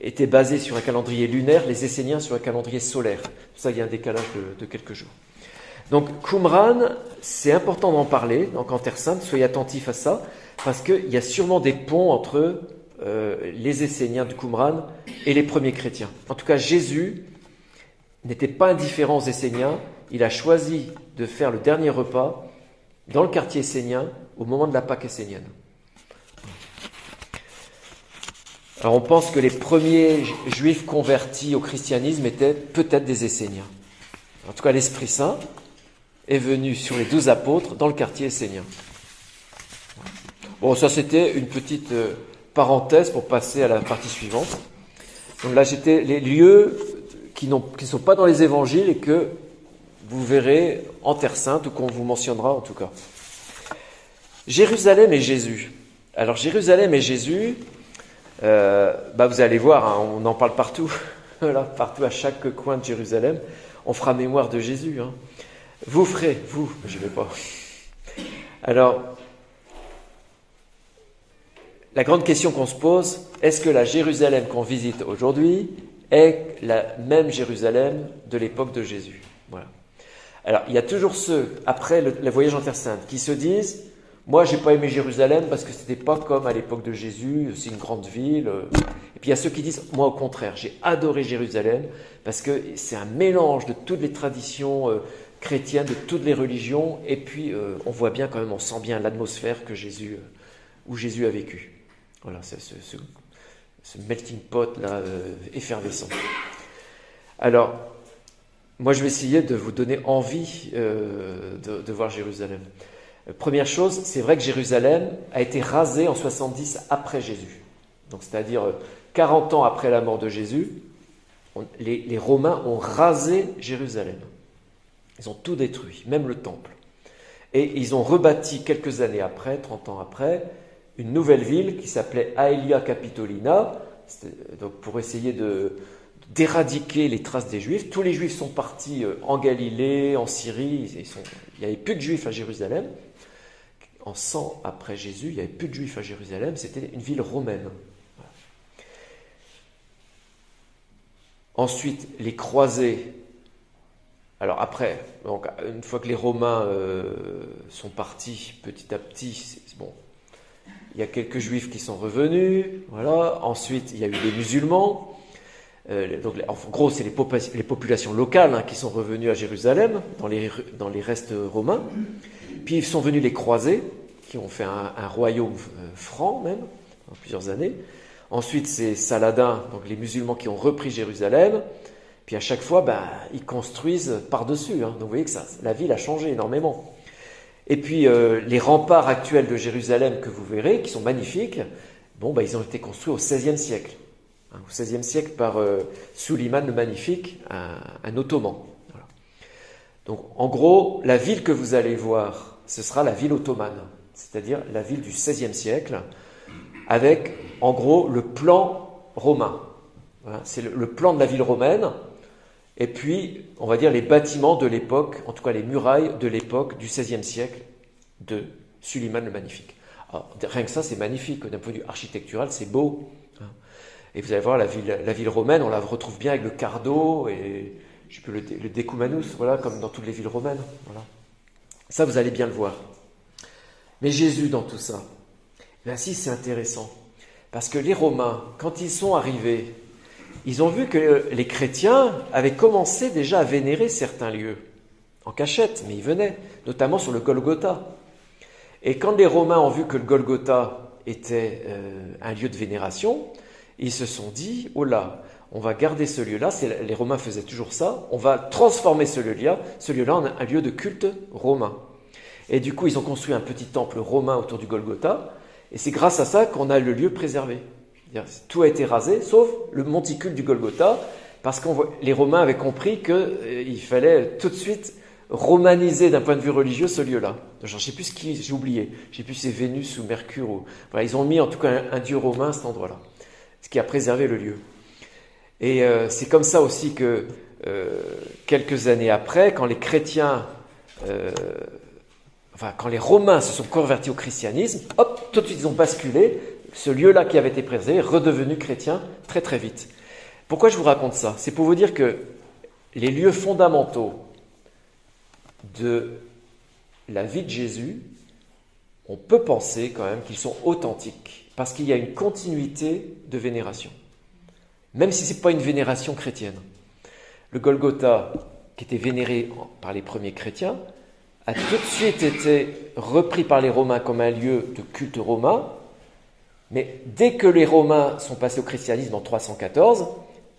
étaient basés sur un calendrier lunaire, les Esséniens sur un calendrier solaire. Ça, il y a un décalage de quelques jours. Donc, Qumran, c'est important d'en parler, donc en Terre Sainte, soyez attentifs à ça, parce qu'il y a sûrement des ponts entre euh, les Esséniens de Qumran et les premiers chrétiens. En tout cas, Jésus n'était pas indifférent aux Esséniens, il a choisi de faire le dernier repas dans le quartier essénien au moment de la Pâque essénienne. Alors on pense que les premiers juifs convertis au christianisme étaient peut-être des Esséniens. En tout cas, l'Esprit Saint est venu sur les douze apôtres dans le quartier essénien. Bon, ça c'était une petite euh, parenthèse pour passer à la partie suivante. Donc là, j'étais les lieux qui ne sont pas dans les évangiles et que vous verrez en Terre Sainte ou qu'on vous mentionnera en tout cas. Jérusalem et Jésus. Alors Jérusalem et Jésus, euh, bah vous allez voir, hein, on en parle partout, voilà, partout à chaque coin de Jérusalem. On fera mémoire de Jésus. Hein. Vous ferez, vous, je ne vais pas. Alors, la grande question qu'on se pose, est-ce que la Jérusalem qu'on visite aujourd'hui est la même Jérusalem de l'époque de Jésus? Voilà. Alors, il y a toujours ceux, après le, voyage en Terre Sainte, qui se disent Moi, j'ai pas aimé Jérusalem parce que c'était pas comme à l'époque de Jésus, c'est une grande ville. Et puis il y a ceux qui disent Moi, au contraire, j'ai adoré Jérusalem parce que c'est un mélange de toutes les traditions euh, chrétiennes, de toutes les religions, et puis euh, on voit bien quand même, on sent bien l'atmosphère que Jésus, euh, où Jésus a vécu. Voilà, c'est ce, ce, melting pot là, effervescent. Alors, moi, je vais essayer de vous donner envie euh, de, voir Jérusalem. Euh, première chose, c'est vrai que Jérusalem a été rasée en 70 après Jésus. Donc, c'est-à-dire 40 euh, ans après la mort de Jésus, les, Romains ont rasé Jérusalem. Ils ont tout détruit, même le temple. Et ils ont rebâti quelques années après, 30 ans après, une nouvelle ville qui s'appelait Aelia Capitolina, donc pour essayer d'éradiquer les traces des Juifs. Tous les Juifs sont partis euh, en Galilée, en Syrie. il n'y avait plus de Juifs à Jérusalem. En 100 après Jésus, il n'y avait plus de Juifs à Jérusalem. C'était une ville romaine. Ensuite, les croisés. Alors après, donc, une fois que les Romains euh, sont partis petit à petit, bon, il y a quelques Juifs qui sont revenus. Voilà. Ensuite, il y a eu des musulmans. Euh, donc, en gros, c'est les, populations locales hein, qui sont revenues à Jérusalem, dans les, dans les restes romains. Puis ils sont venus les croisés, qui ont fait un, royaume euh, franc même, en plusieurs années. Ensuite, c'est Saladin, donc les musulmans qui ont repris Jérusalem. Puis à chaque fois, ben, ils construisent par-dessus. Hein. Donc vous voyez que la ville a changé énormément. Et puis euh, les remparts actuels de Jérusalem que vous verrez, qui sont magnifiques, bon, ben, ils ont été construits au XVIe siècle. Hein, au XVIe siècle par euh, Suleiman le Magnifique, un, ottoman. Donc en gros, la ville que vous allez voir, ce sera la ville ottomane, c'est-à-dire la ville du XVIe siècle, avec en gros le plan romain. C'est le, plan de la ville romaine, et puis on va dire les bâtiments de l'époque, en tout cas les murailles de l'époque du XVIe siècle de Suleiman le Magnifique. rien que ça, c'est magnifique, d'un point de vue architectural, c'est beau. Et vous allez voir, la ville, romaine, on la retrouve bien avec le cardo et le, le decoumanus, voilà, comme dans toutes les villes romaines. Voilà. Ça, vous allez bien le voir. Mais Jésus dans tout ça Ben si, c'est intéressant. Parce que les Romains, quand ils sont arrivés, ils ont vu que les chrétiens avaient commencé déjà à vénérer certains lieux, en cachette, mais ils venaient, notamment sur le Golgotha. Et quand les Romains ont vu que le Golgotha était euh, un lieu de vénération, ils se sont dit, oh là, on va garder ce lieu-là, les Romains faisaient toujours ça, on va transformer ce lieu-là, ce lieu-là en un lieu de culte romain. Et du coup, ils ont construit un petit temple romain autour du Golgotha, et c'est grâce à ça qu'on a le lieu préservé. Tout a été rasé, sauf le monticule du Golgotha, parce que les Romains avaient compris qu'il euh, fallait tout de suite romaniser d'un point de vue religieux ce lieu-là. Je ne sais plus ce qui, j'ai oublié. Je sais plus si c'est Vénus ou Mercure. Ils ont mis en tout cas un, dieu romain à cet endroit-là, ce qui a préservé le lieu. Et euh, c'est comme ça aussi que euh, quelques années après, quand les chrétiens, enfin quand les Romains se sont convertis au christianisme, hop, tout de suite ils ont basculé. Ce lieu-là qui avait été préservé est redevenu chrétien très très vite. Pourquoi je vous raconte ça? C'est pour vous dire que les lieux fondamentaux de la vie de Jésus, on peut penser quand même qu'ils sont authentiques, parce qu'il y a une continuité de vénération, même si ce n'est pas une vénération chrétienne. Le Golgotha, qui était vénéré par les premiers chrétiens, a tout de suite été repris par les Romains comme un lieu de culte romain, mais dès que les Romains sont passés au christianisme en 314,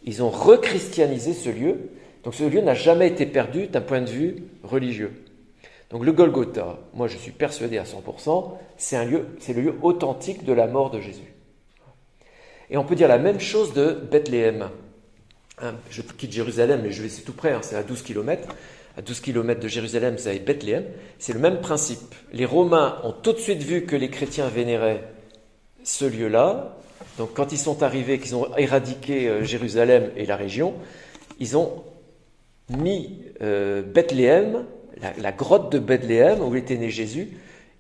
ils ont rechristianisé ce lieu donc ce lieu n'a jamais été perdu d'un point de vue religieux. Donc le Golgotha, moi je suis persuadé à 100%, c'est un lieu, c'est le lieu authentique de la mort de Jésus. Et on peut dire la même chose de Bethléem. Hein, je quitte Jérusalem, mais je vais c'est tout près, hein, c'est à 12 km. À 12 km de Jérusalem, avez Bethléem. C'est le même principe. Les Romains ont tout de suite vu que les chrétiens vénéraient ce lieu-là. Donc quand ils sont arrivés, qu'ils ont éradiqué euh, Jérusalem et la région, ils ont mis euh, Bethléem, la, grotte de Bethléem où était né Jésus,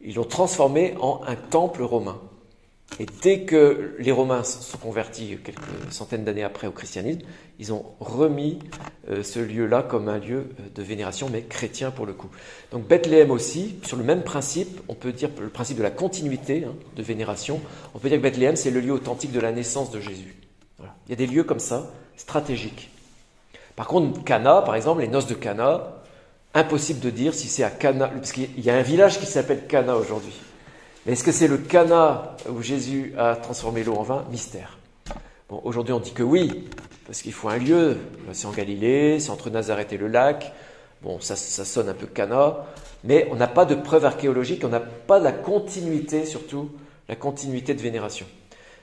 ils l'ont transformé en un temple romain. Et dès que les Romains sont convertis quelques centaines d'années après au christianisme, ils ont remis euh, ce lieu-là comme un lieu euh, de vénération, mais chrétien pour le coup. Donc Bethléem aussi, sur le même principe, on peut dire le principe de la continuité hein, de vénération, on peut dire que Bethléem, c'est le lieu authentique de la naissance de Jésus. Il y a des lieux comme ça, stratégiques. Par contre, Cana, par exemple, les noces de Cana, impossible de dire si c'est à Cana, parce qu'il y a un village qui s'appelle Cana aujourd'hui. Est-ce que c'est le Cana où Jésus a transformé l'eau en vin? Mystère. Bon, aujourd'hui on dit que oui, parce qu'il faut un lieu. C'est en Galilée, c'est entre Nazareth et le lac. Bon, ça, ça sonne un peu Cana, mais on n'a pas de preuves archéologiques, on n'a pas la continuité, surtout la continuité de vénération.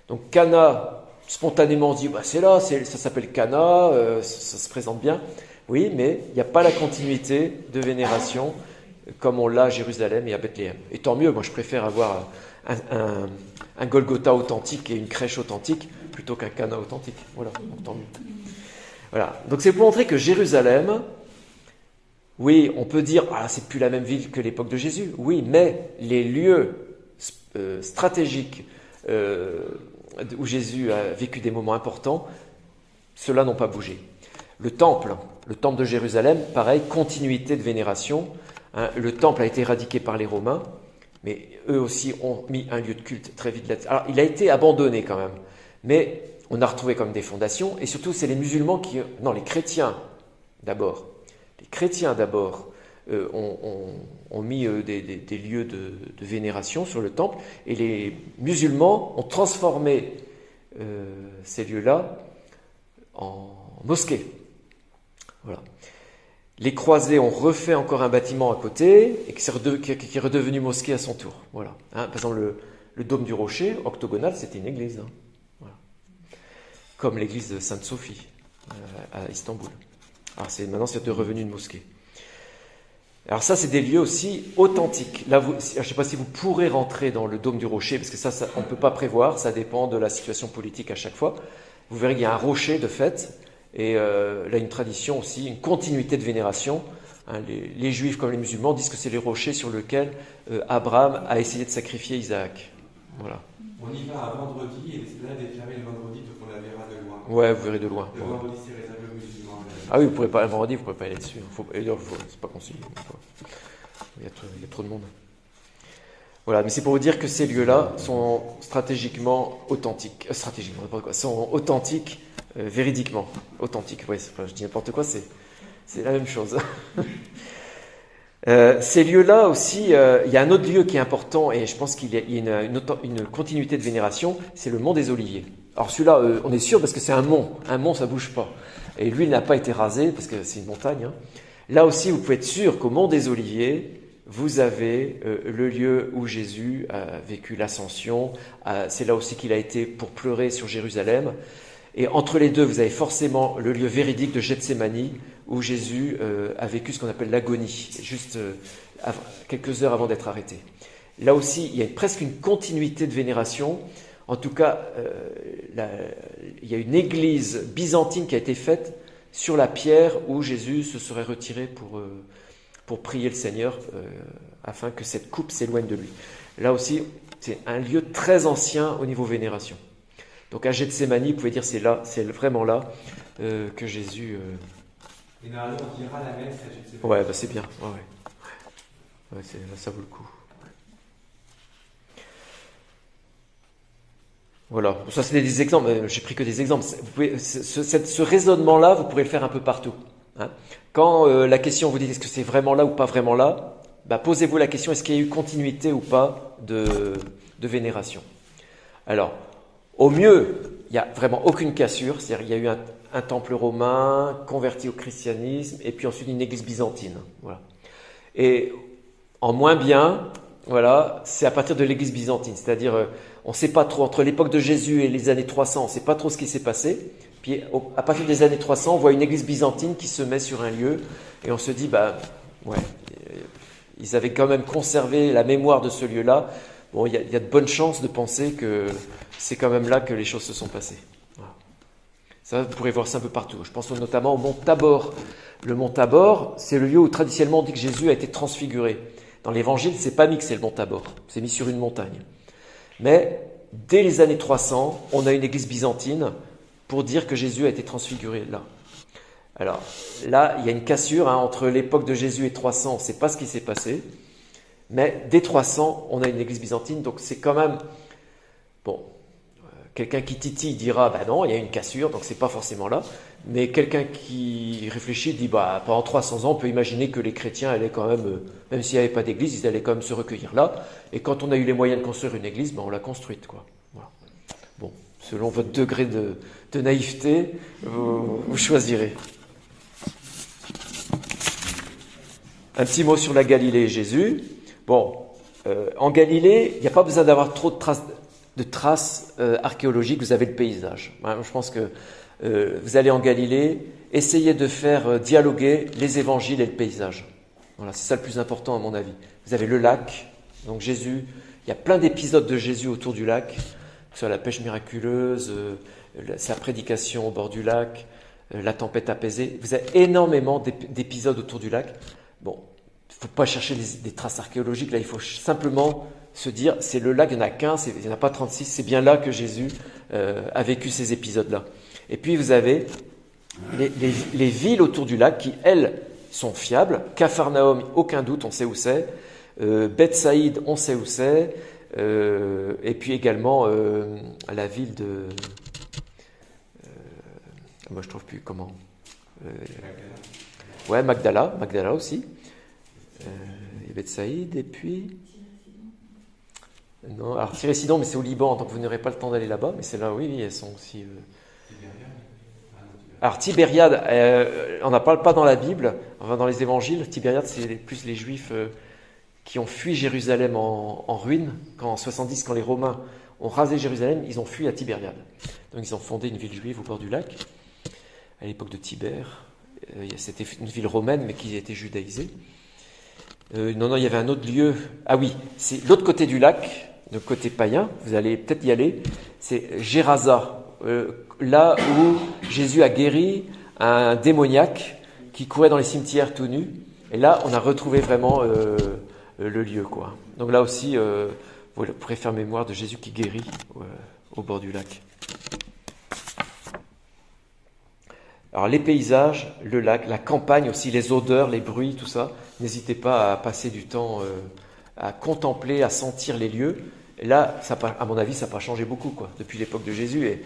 Donc Cana, spontanément on dit bah, c'est là, ça s'appelle Cana, euh, ça, se présente bien. Oui, mais il n'y a pas la continuité de vénération comme on l'a à Jérusalem et à Bethléem. Et tant mieux, moi je préfère avoir un, Golgotha authentique et une crèche authentique plutôt qu'un Cana authentique. Voilà, donc tant mieux. Voilà, donc c'est pour montrer que Jérusalem, oui, on peut dire, ah, c'est plus la même ville que l'époque de Jésus. Oui, mais les lieux euh, stratégiques, euh, où Jésus a vécu des moments importants, ceux-là n'ont pas bougé. Le temple, le temple de Jérusalem, pareil, continuité de vénération. Hein, le temple a été éradiqué par les Romains, mais eux aussi ont mis un lieu de culte très vite là-dessus. Alors, il a été abandonné quand même, mais on a retrouvé comme des fondations, et surtout, c'est les musulmans qui. Non, les chrétiens d'abord. Les chrétiens d'abord euh, ont, mis euh, des, lieux de, vénération sur le temple, et les musulmans ont transformé euh, ces lieux-là en mosquées. Voilà. Les croisés ont refait encore un bâtiment à côté, et qui, est, redevenu mosquée à son tour. Voilà. Hein, par exemple, le, dôme du rocher, octogonal, c'était une église. Hein. Comme l'église de Sainte-Sophie à Istanbul. Alors maintenant, c'est revenu une mosquée. Alors ça, c'est des lieux aussi authentiques. Là, je ne sais pas si vous pourrez rentrer dans le dôme du rocher, parce que ça, on ne peut pas prévoir, ça dépend de la situation politique à chaque fois. Vous verrez qu'il y a un rocher de fait, et euh, là, une tradition aussi, une continuité de vénération. Hein, les, juifs comme les musulmans disent que c'est les rochers sur lesquels euh, Abraham a essayé de sacrifier Isaac. Voilà. On y va à vendredi, et là, est fermé le vendredi, donc on la verra de loin. Ouais, vous verrez de loin. Le vendredi, c'est réservé aux musulmans. Ah oui, vous pas, le vendredi, vous ne pouvez pas aller dessus. C'est pas conseillé. Il y, a trop, de monde. Voilà, mais c'est pour vous dire que ces lieux-là sont stratégiquement authentiques, euh, stratégiquement, n'importe quoi, sont authentiques, véridiquement, authentiques. Oui, je dis n'importe quoi, c'est la même chose. Euh, ces lieux-là aussi, euh, il y a un autre lieu qui est important et je pense qu'il y a, une, continuité de vénération, c'est le mont des Oliviers. Alors celui-là, euh, on est sûr parce que c'est un mont. Un mont, ça bouge pas. Et lui, il n'a pas été rasé parce que c'est une montagne. hein. Là aussi, vous pouvez être sûr qu'au mont des Oliviers, vous avez euh, le lieu où Jésus a vécu l'ascension. Euh, c'est là aussi qu'il a été pour pleurer sur Jérusalem. Et entre les deux, vous avez forcément le lieu véridique de Gethsemane, où Jésus euh, a vécu ce qu'on appelle l'agonie, juste euh, quelques heures avant d'être arrêté. Là aussi, il y a presque une continuité de vénération. En tout cas, euh, il y a une église byzantine qui a été faite sur la pierre où Jésus se serait retiré pour, pour prier le Seigneur afin que cette coupe s'éloigne de lui. Là aussi, c'est un lieu très ancien au niveau vénération. Donc à Gethsemane, vous pouvez dire c'est là, c'est vraiment là euh, que Jésus. euh, Et normalement, on dira la messe à Gethsemane. Ouais, bah c'est bien. Ouais, ouais. Ouais, c'est- là, ça vaut le coup. Voilà. Ça, c'est des exemples. J'ai pris que des exemples. Vous pouvez, ce, ce- cette- ce raisonnement-là, vous pourrez le faire un peu partout. hein. Quand euh, la question vous dit est-ce que c'est vraiment là ou pas vraiment là, bah, posez-vous la question est-ce qu'il y a eu continuité ou pas de, de vénération? Alors, au mieux, il n'y a vraiment aucune cassure, c'est-à-dire il y a eu un, temple romain converti au christianisme et puis ensuite une église byzantine. Voilà. Et en moins bien, voilà, c'est à partir de l'église byzantine, c'est-à-dire euh, on ne sait pas trop entre l'époque de Jésus et les années 300, on ne sait pas trop ce qui s'est passé. Puis à partir des années 300, on voit une église byzantine qui se met sur un lieu et on se dit bah ouais, euh, ils avaient quand même conservé la mémoire de ce lieu-là. Bon, il y a de bonnes chances de penser que c'est quand même là que les choses se sont passées. Ça, vous pourrez voir ça un peu partout. Je pense notamment au mont Tabor. Le mont Tabor, c'est le lieu où traditionnellement on dit que Jésus a été transfiguré. Dans l'évangile, c'est pas mis que c'est le mont Tabor. C'est mis sur une montagne. Mais dès les années 300, on a une église byzantine pour dire que Jésus a été transfiguré là. Alors là, il y a une cassure hein, entre l'époque de Jésus et 300, on ne pas ce qui s'est passé. Mais dès 300, on a une église byzantine, donc c'est quand même. Bon, quelqu'un qui titille dira bah non, il y a une cassure, donc c'est pas forcément là. Mais quelqu'un qui réfléchit dit bah pendant 300 ans, on peut imaginer que les chrétiens allaient quand même, euh, même s'il n'y avait pas d'église, ils allaient quand même se recueillir là. Et quand on a eu les moyens de construire une église, ben on l'a construite, quoi. Bon, selon votre degré de, naïveté, vous, vous choisirez. Un petit mot sur la Galilée et Jésus. Bon, euh, en Galilée, il n'y a pas besoin d'avoir trop de traces, de traces euh, archéologiques, vous avez le paysage. Hein, je pense que euh, vous allez en Galilée, essayez de faire euh, dialoguer les évangiles et le paysage. Voilà, c'est ça le plus important à mon avis. Vous avez le lac, donc Jésus, il y a plein d'épisodes de Jésus autour du lac, que ce soit la pêche miraculeuse, sa prédication au bord du lac, la tempête apaisée. Vous avez énormément d'ép- d'épisodes autour du lac. Bon, faut pas chercher des, traces archéologiques, là il faut simplement se dire, c'est le lac, il n'y en a qu'un, il n'y en a pas 36, c'est bien là que Jésus euh, a vécu ces épisodes-là. Et puis vous avez les, les- les villes autour du lac qui, elles, sont fiables. Capharnaüm, aucun doute, on sait où c'est. Euh, Bethsaïde, on sait où c'est. Euh, et puis également la ville de... moi je trouve plus comment. Ouais, Magdala, Magdala aussi. Euh, Bethsaïde, et puis... Non, alors Tyré-Sidon, mais c'est au Liban, donc vous n'aurez pas le temps d'aller là-bas, mais c'est là, oui, elles sont aussi... euh, alors Tibériade, euh, on n'en parle pas dans la Bible, enfin dans les évangiles. Tibériade, c'est plus les Juifs euh, qui ont fui Jérusalem en, ruine. Quand en 70, quand les Romains ont rasé Jérusalem, ils ont fui à Tibériade. Donc ils ont fondé une ville juive au bord du lac, à l'époque de Tibère. C'était une ville romaine, mais qui était judaïsée. Euh, non, non, il y avait un autre lieu. Ah oui, c'est l'autre côté du lac, le côté païen. Vous allez peut-être y aller. C'est Gérasa, euh, là où Jésus a guéri un démoniaque qui courait dans les cimetières tout nu. Et là, on a retrouvé vraiment euh, le lieu. Donc là aussi, vous pourrez faire mémoire de Jésus qui guérit au bord du lac. Alors les paysages, le lac, la campagne aussi, les odeurs, les bruits, tout ça. N'hésitez pas à passer du temps euh, à contempler, à sentir les lieux. Là, à mon avis, ça n'a pas changé beaucoup depuis l'époque de Jésus.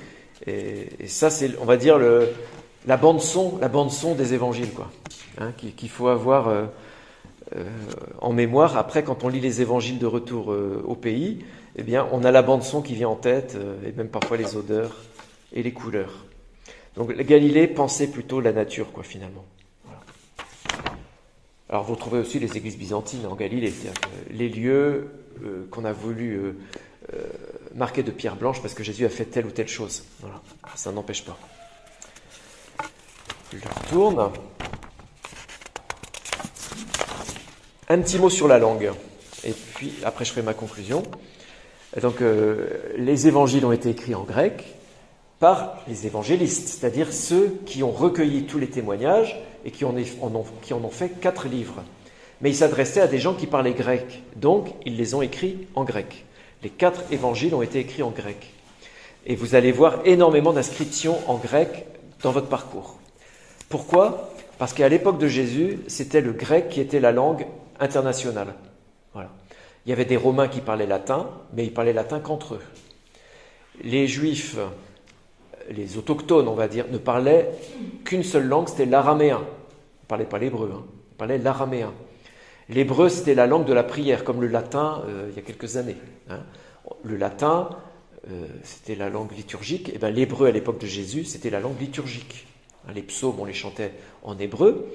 Et, ça, c'est, on va dire, la bande son, des évangiles, quoi, hein, qu'il faut avoir euh, euh, en mémoire. Après, quand on lit les évangiles de retour au pays, eh bien, on a la bande son qui vient en tête, et même parfois les odeurs et les couleurs. Donc, Galilée pensait plutôt la nature, quoi, finalement. Alors, vous trouvez aussi les églises byzantines en Galilée, les lieux qu'on a voulu marquer de pierre blanche parce que Jésus a fait telle ou telle chose. Ça n'empêche pas. Je retourne. Un petit mot sur la langue. Et puis après, je ferai ma conclusion. Donc, euh, les évangiles ont été écrits en grec par les évangélistes, c'est-à-dire ceux qui ont recueilli tous les témoignages et qui en, ont, fait quatre livres. Mais ils s'adressaient à des gens qui parlaient grec, donc ils les ont écrits en grec. Les quatre évangiles ont été écrits en grec. Et vous allez voir énormément d'inscriptions en grec dans votre parcours. Pourquoi? Parce qu'à l'époque de Jésus, c'était le grec qui était la langue internationale. Voilà. Il y avait des Romains qui parlaient latin, mais ils parlaient latin qu'entre eux. Les Juifs, les autochtones, on va dire, ne parlaient qu'une seule langue, c'était l'araméen. Ils ne parlaient pas l'hébreu, hein. ils parlaient l'araméen. L'hébreu, c'était la langue de la prière, comme le latin euh, il y a quelques années. Hein. Le latin, euh, c'était la langue liturgique. Et ben, l'hébreu à l'époque de Jésus, c'était la langue liturgique. Hein, les psaumes, on les chantait en hébreu.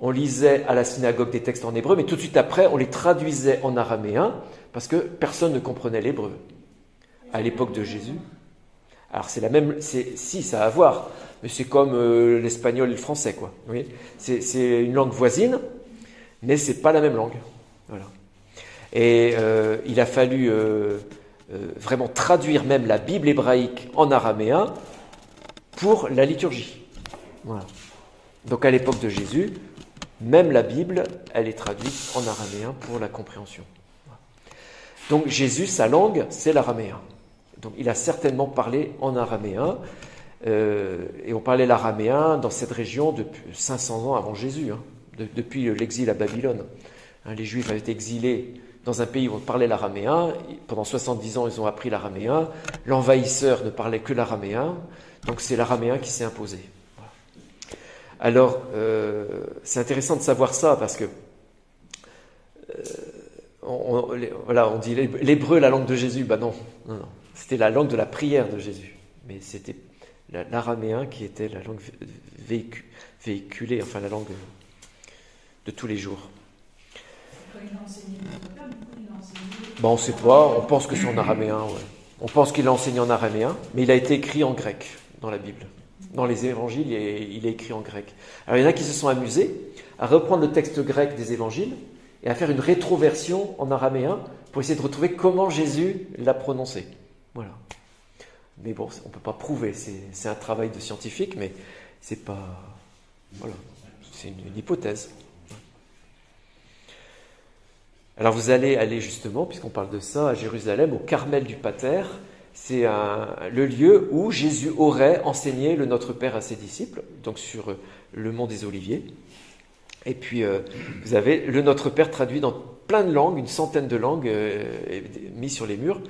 On lisait à la synagogue des textes en hébreu, mais tout de suite après, on les traduisait en araméen parce que personne ne comprenait l'hébreu. À l'époque de Jésus. Alors c'est la même, si ça a à voir, mais c'est comme euh, l'espagnol et le français, quoi. c'est une langue voisine, mais c'est pas la même langue. Voilà. Et euh, il a fallu euh, vraiment traduire même la Bible hébraïque en araméen pour la liturgie. Donc à l'époque de Jésus, même la Bible, elle est traduite en araméen pour la compréhension. Donc Jésus, sa langue, c'est l'araméen. Donc il a certainement parlé en araméen, euh, et on parlait l'araméen dans cette région depuis 500 ans avant Jésus, hein, depuis l'exil à Babylone. Hein, les Juifs avaient été exilés dans un pays où on parlait l'araméen. Pendant 70 ans, ils ont appris l'araméen. L'envahisseur ne parlait que l'araméen. Donc c'est l'araméen qui s'est imposé. Alors, euh, c'est intéressant de savoir ça parce que, euh, voilà, on dit l'hébreu, la langue de Jésus. Ben non, non, non. C'était la langue de la prière de Jésus. Mais c'était l'araméen qui était la langue véhiculée, enfin la langue de tous les jours. Bon, on ne sait pas, on pense que c'est en araméen. On pense qu'il a enseigné en araméen, mais il a été écrit en grec dans la Bible dans les évangiles, il est écrit en grec. Alors il y en a qui se sont amusés à reprendre le texte grec des évangiles et à faire une rétroversion en araméen pour essayer de retrouver comment Jésus l'a prononcé. Voilà. Mais bon, on ne peut pas prouver, c'est un travail de scientifique, mais c'est pas. Voilà, c'est une, hypothèse. Alors vous allez aller justement, puisqu'on parle de ça, à Jérusalem, au Carmel du Pater, c'est le lieu où Jésus aurait enseigné le Notre Père à ses disciples, donc sur le mont des Oliviers. Et puis, euh, vous avez le Notre Père traduit dans plein de langues, une centaine de langues euh, mis sur les murs.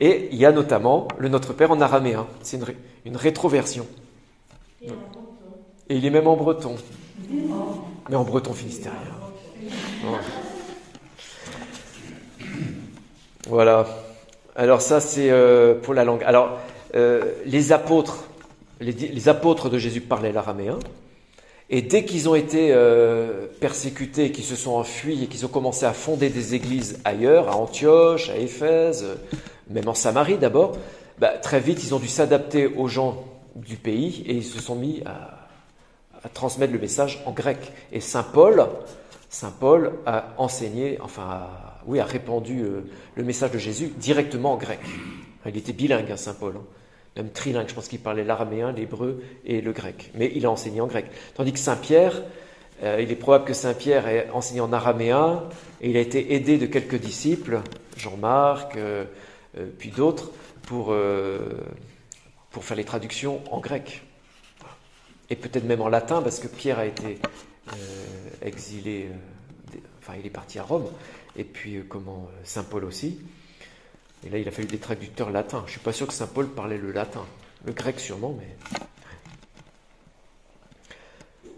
Et il y a notamment le Notre Père en araméen. C'est une, rétroversion. Et, il est même en breton. Mais en breton finistérien. Voilà. Alors ça, c'est euh, pour la langue. Alors, euh, les apôtres, les, apôtres de Jésus parlaient l'araméen. Et dès qu'ils ont été euh, persécutés, qu'ils se sont enfuis et qu'ils ont commencé à fonder des églises ailleurs, à Antioche, à Éphèse, même en Samarie d'abord, bah, très vite ils ont dû s'adapter aux gens du pays et ils se sont mis à, transmettre le message en grec. Et Saint Paul, Saint Paul a enseigné, enfin oui, a répandu euh, le message de Jésus directement en grec. Il était bilingue, hein, Saint Paul, hein. même trilingue. Je pense qu'il parlait l'araméen, l'hébreu et le grec. Mais il a enseigné en grec. Tandis que Saint Pierre, euh, il est probable que Saint Pierre ait enseigné en araméen et il a été aidé de quelques disciples, Jean-Marc, euh, puis d'autres, pour, pour faire les traductions en grec. Et peut-être même en latin, parce que Pierre a été exilé, enfin il est parti à Rome, et puis euh, comment euh, Saint Paul aussi. Et là, il a fallu des traducteurs latins. Je suis pas sûr que Saint Paul parlait le latin, le grec sûrement, mais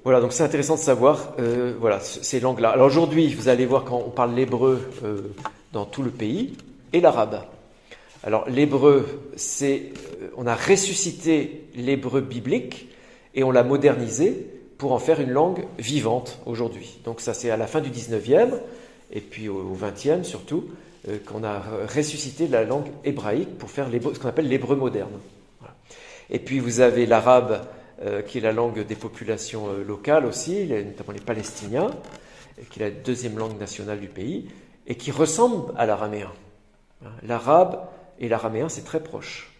voilà. Donc c'est intéressant de savoir, euh, voilà, ces langues-là. Alors aujourd'hui, vous allez voir quand on parle l'hébreu dans tout le pays et l'arabe. Alors l'hébreu, c'est, on a ressuscité l'hébreu biblique et on l'a modernisé pour en faire une langue vivante aujourd'hui. Donc ça c'est à la fin du 19e et puis au 20e surtout euh, qu'on a ressuscité la langue hébraïque pour faire ce qu'on appelle l'hébreu moderne. Et puis vous avez l'arabe euh, qui est la langue des populations euh, locales aussi, notamment les Palestiniens, qui est la deuxième langue nationale du pays et qui ressemble à l'araméen. L'arabe et l'araméen c'est très proche.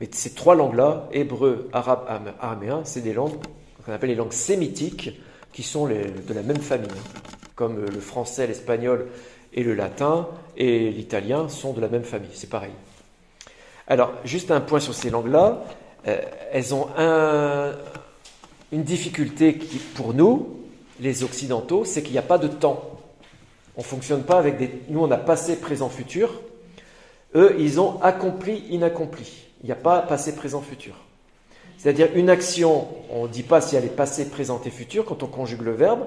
Mais ces trois langues-là, hébreu, arabe, araméen, c'est des langues qu'on appelle les langues sémitiques, qui sont de la même famille, comme euh, le français, l'espagnol et le latin et l'italien sont de la même famille, c'est pareil. Alors, juste un point sur ces langues-là, euh, elles ont une difficulté qui, pour nous, les occidentaux, c'est qu'il n'y a pas de temps. On ne fonctionne pas avec des... Nous, on a passé, présent, futur. Eux, ils ont accompli, inaccompli. Il n'y a pas passé, présent, futur. C'est-à-dire une action, on ne dit pas si elle est passée, présente et future quand on conjugue le verbe,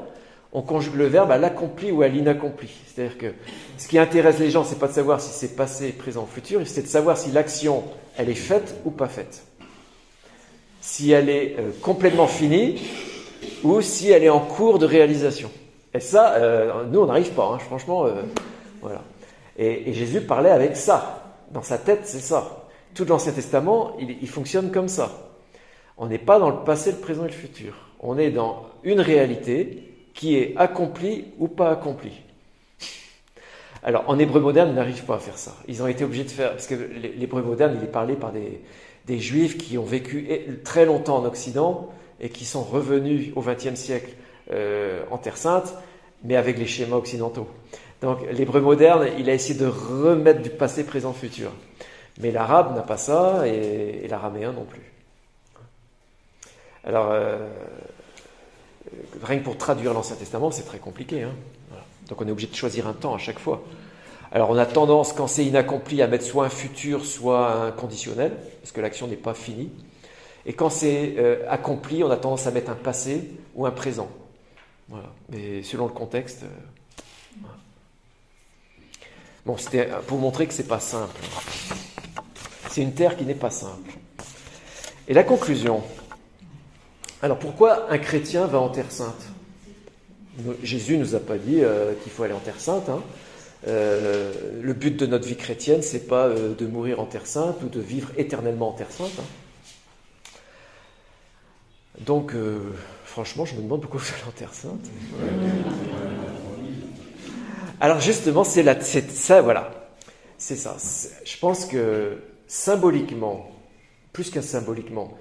on conjugue le verbe à l'accompli ou à l'inaccompli. C'est-à-dire que ce qui intéresse les gens, c'est pas de savoir si c'est passé, présent ou futur, c'est de savoir si l'action, elle est faite ou pas faite. Si elle est euh, complètement finie ou si elle est en cours de réalisation. Et ça, euh, nous, on n'arrive pas, hein, franchement. Euh, voilà. Et, Jésus parlait avec ça. Dans sa tête, c'est ça. Tout l'Ancien Testament, il fonctionne comme ça. On n'est pas dans le passé, le présent et le futur. On est dans une réalité qui est accomplie ou pas accomplie. Alors, en hébreu moderne, ils n'arrivent pas à faire ça. Ils ont été obligés de faire, parce que l'hébreu moderne, il est parlé par des, juifs qui ont vécu très longtemps en Occident et qui sont revenus au XXe siècle euh, en Terre Sainte, mais avec les schémas occidentaux. Donc, l'hébreu moderne, il a essayé de remettre du passé, présent, futur. Mais l'arabe n'a pas ça et l'araméen non plus. Alors, euh, rien que pour traduire l'Ancien Testament, c'est très compliqué. Hein. Donc on est obligé de choisir un temps à chaque fois. Alors on a tendance, quand c'est inaccompli, à mettre soit un futur, soit un conditionnel, parce que l'action n'est pas finie. Et quand c'est euh, accompli, on a tendance à mettre un passé ou un présent. Mais selon le contexte. Bon, c'était pour montrer que c'est pas simple. C'est une terre qui n'est pas simple. Et la conclusion, alors pourquoi un chrétien va en Terre Sainte? Jésus ne nous a pas dit euh, qu'il faut aller en Terre Sainte. Hein. Euh, le but de notre vie chrétienne, c'est pas euh, de mourir en Terre Sainte ou de vivre éternellement en Terre Sainte. Hein. Donc, franchement, je me demande pourquoi vous allez en Terre Sainte. Alors justement, c'est ça, voilà, c'est ça. Je pense que symboliquement, plus qu'un symboliquement,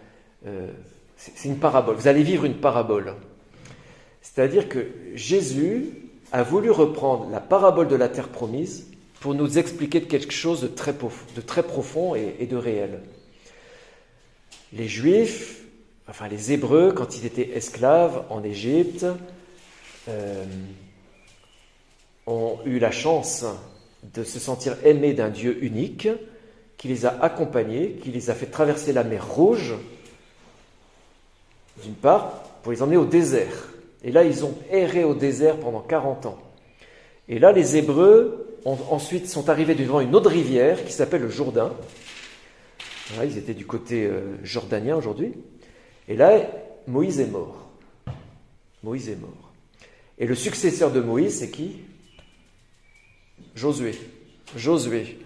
c'est une parabole. Vous allez vivre une parabole. C'est-à-dire que Jésus a voulu reprendre la parabole de la terre promise pour nous expliquer quelque chose de très, de très profond et, de réel. Les Juifs, enfin les Hébreux, quand ils étaient esclaves en Égypte, euh, ont eu la chance de se sentir aimés d'un Dieu unique, qui les a accompagnés, qui les a fait traverser la mer Rouge d'une part, pour les emmener au désert. Et là, ils ont erré au désert pendant 40 ans. Et là, les Hébreux ensuite sont arrivés devant une autre rivière qui s'appelle le Jourdain. ils étaient du côté euh, jordanien aujourd'hui. Et là, Moïse est mort. Moïse est mort. Et le successeur de Moïse, c'est qui? Josué. Josué.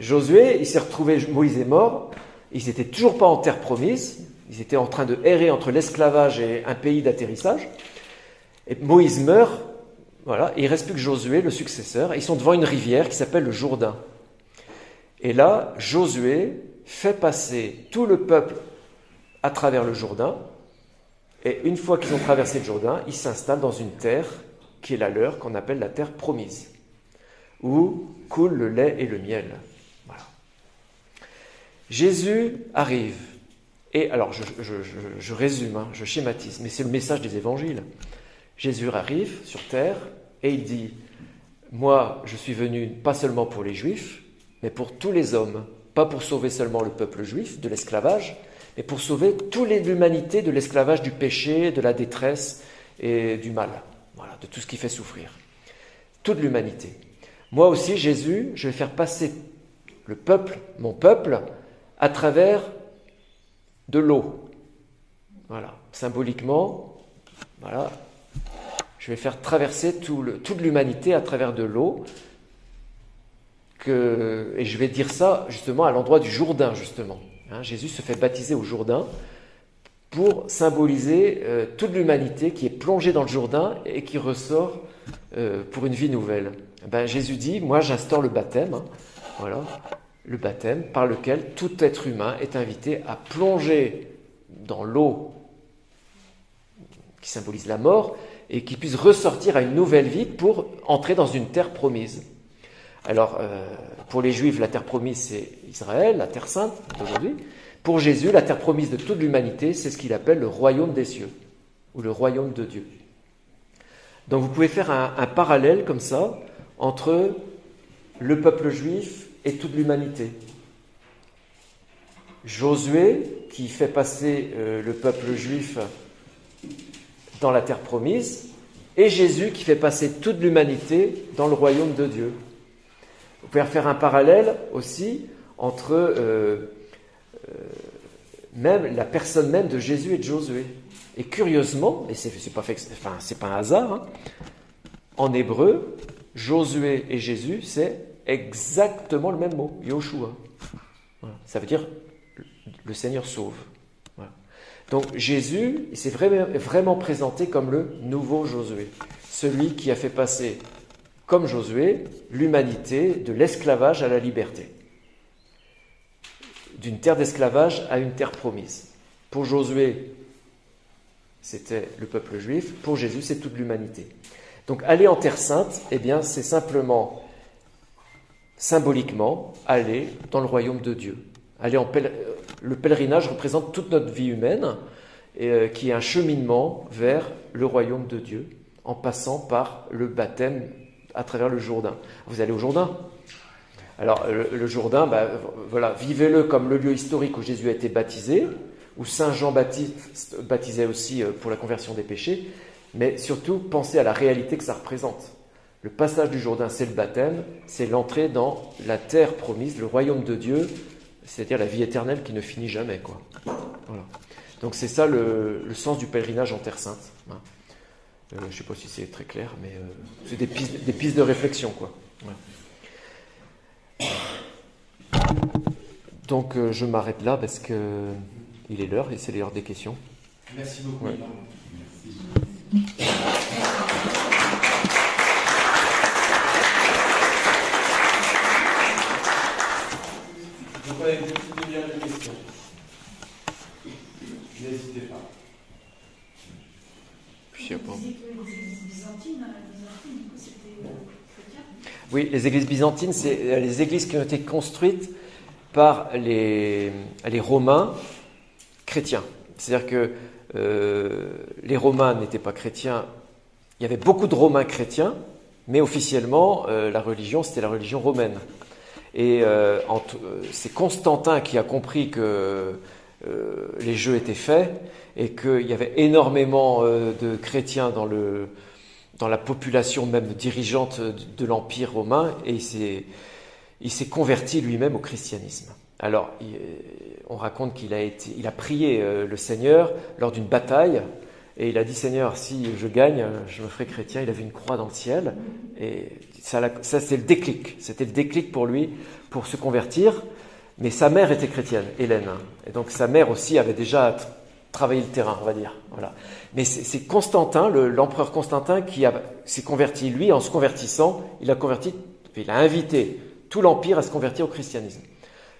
Josué, il s'est retrouvé, Moïse est mort, ils n'étaient toujours pas en terre promise, ils étaient en train de errer entre l'esclavage et un pays d'atterrissage. Et Moïse meurt, voilà, et il reste plus que Josué, le successeur, et ils sont devant une rivière qui s'appelle le Jourdain. Et là, Josué fait passer tout le peuple à travers le Jourdain, et une fois qu'ils ont traversé le Jourdain, ils s'installent dans une terre qui est la leur, qu'on appelle la terre promise, où coule le lait et le miel. Voilà. Jésus arrive et alors, je, résume, hein, je schématise, mais c'est le message des évangiles. Jésus arrive sur terre et il dit moi, je suis venu pas seulement pour les juifs, mais pour tous les hommes, pas pour sauver seulement le peuple juif de l'esclavage, mais pour sauver toute l'humanité de l'esclavage du péché, de la détresse et du mal, voilà, de tout ce qui fait souffrir. Toute l'humanité. Moi aussi, Jésus, je vais faire passer le peuple, mon peuple, à travers de l'eau. Voilà, symboliquement, voilà, je vais faire traverser toute l'humanité à travers de l'eau. et je vais dire ça justement à l'endroit du Jourdain, justement. Hein, Jésus se fait baptiser au Jourdain pour symboliser euh, toute l'humanité qui est plongée dans le Jourdain et qui ressort euh, pour une vie nouvelle. Eh ben, Jésus dit, moi j'instaure le baptême, hein, voilà, le baptême par lequel tout être humain est invité à plonger dans l'eau qui symbolise la mort et qui puisse ressortir à une nouvelle vie pour entrer dans une terre promise. Alors, euh, pour les Juifs, la terre promise, c'est Israël, la terre sainte d'aujourd'hui. Pour Jésus, la terre promise de toute l'humanité, c'est ce qu'il appelle le royaume des cieux, ou le royaume de Dieu. Donc vous pouvez faire un, parallèle comme ça entre le peuple juif et toute l'humanité. Josué, qui fait passer euh, le peuple juif dans la terre promise, et Jésus qui fait passer toute l'humanité dans le royaume de Dieu. Vous pouvez faire un parallèle aussi entre euh, euh, même la personne même de Jésus et de Josué. Et curieusement, et c'est pas, pas un hasard, hein, en hébreu, Josué et Jésus, c'est exactement le même mot, Yoshua. Ça veut dire le Seigneur sauve. Donc Jésus, il s'est vraiment, vraiment présenté comme le nouveau Josué, celui qui a fait passer, comme Josué, l'humanité de l'esclavage à la liberté, d'une terre d'esclavage à une terre promise. Pour Josué, c'était le peuple juif, pour Jésus, c'est toute l'humanité. Donc aller en terre sainte, eh bien, c'est simplement, symboliquement, aller dans le royaume de Dieu. En le pèlerinage représente toute notre vie humaine, euh, qui est un cheminement vers le royaume de Dieu, en passant par le baptême à travers le Jourdain. Vous allez au Jourdain? Alors, le, Jourdain, bah, voilà, vivez-le comme le lieu historique où Jésus a été baptisé, où Saint Jean Baptiste baptisait aussi euh, pour la conversion des péchés, mais surtout pensez à la réalité que ça représente. Le passage du Jourdain, c'est le baptême, c'est l'entrée dans la terre promise, le royaume de Dieu, c'est-à-dire la vie éternelle qui ne finit jamais. Quoi. Donc c'est ça le, sens du pèlerinage en Terre Sainte. Hein. Euh, je ne sais pas si c'est très clair, mais euh, c'est des pistes, des pistes, de réflexion. Quoi. Donc euh, je m'arrête là parce que il est l'heure et c'est l'heure des questions. Merci beaucoup. avez sais pas. Oui, les églises byzantines, c'est euh, les églises qui ont été construites par les, les Romains chrétiens. C'est-à-dire que euh, les Romains n'étaient pas chrétiens. Il y avait beaucoup de Romains chrétiens, mais officiellement, euh, la religion, c'était la religion romaine. Et euh, c'est Constantin qui a compris que les jeux étaient faits et qu'il y avait énormément de chrétiens dans, le, dans la population même dirigeante de l'Empire romain et il s'est converti lui-même au christianisme. Alors, on raconte qu'il a, prié le Seigneur lors d'une bataille et il a dit Seigneur, si je gagne, je me ferai chrétien. Il avait une croix dans le ciel et ça, ça c'est le déclic. C'était le déclic pour lui pour se convertir. Mais sa mère était chrétienne, Hélène. Et donc sa mère aussi avait déjà travaillé le terrain, on va dire. Voilà. Mais c'est Constantin, l'empereur Constantin, qui s'est converti. Lui, en se convertissant, il a converti, il a invité tout l'empire à se convertir au christianisme.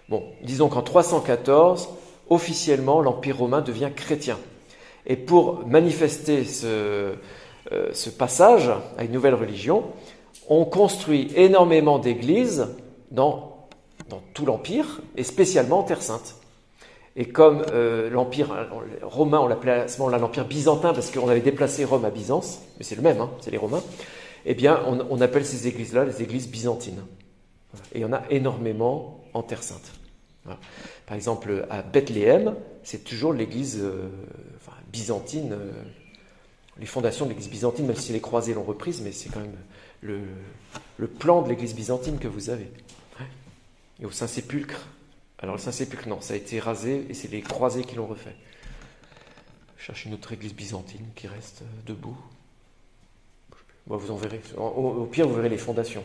Bon, disons qu'en 314, officiellement, l'empire romain devient chrétien. Et pour manifester ce, euh, ce passage à une nouvelle religion, on construit énormément d'églises dans, tout l'Empire, et spécialement en Terre Sainte. Et comme euh, l'Empire romain, on l'appelait à ce moment-là l'Empire byzantin, parce qu'on avait déplacé Rome à Byzance, mais c'est le même, hein, c'est les Romains, eh bien, on, appelle ces églises-là les églises byzantines. Et il y en a énormément en Terre Sainte. Par exemple, à Bethléem, c'est toujours l'église euh, byzantine, euh, les fondations de l'église byzantine, même si les croisés l'ont reprise, mais c'est quand même le, plan de l'église byzantine que vous avez. Et au Saint-Sépulcre, alors le Saint-Sépulcre, non, ça a été rasé et c'est les croisés qui l'ont refait. Je cherche une autre église byzantine qui reste euh, debout. vous en verrez. Au, pire, vous verrez les fondations.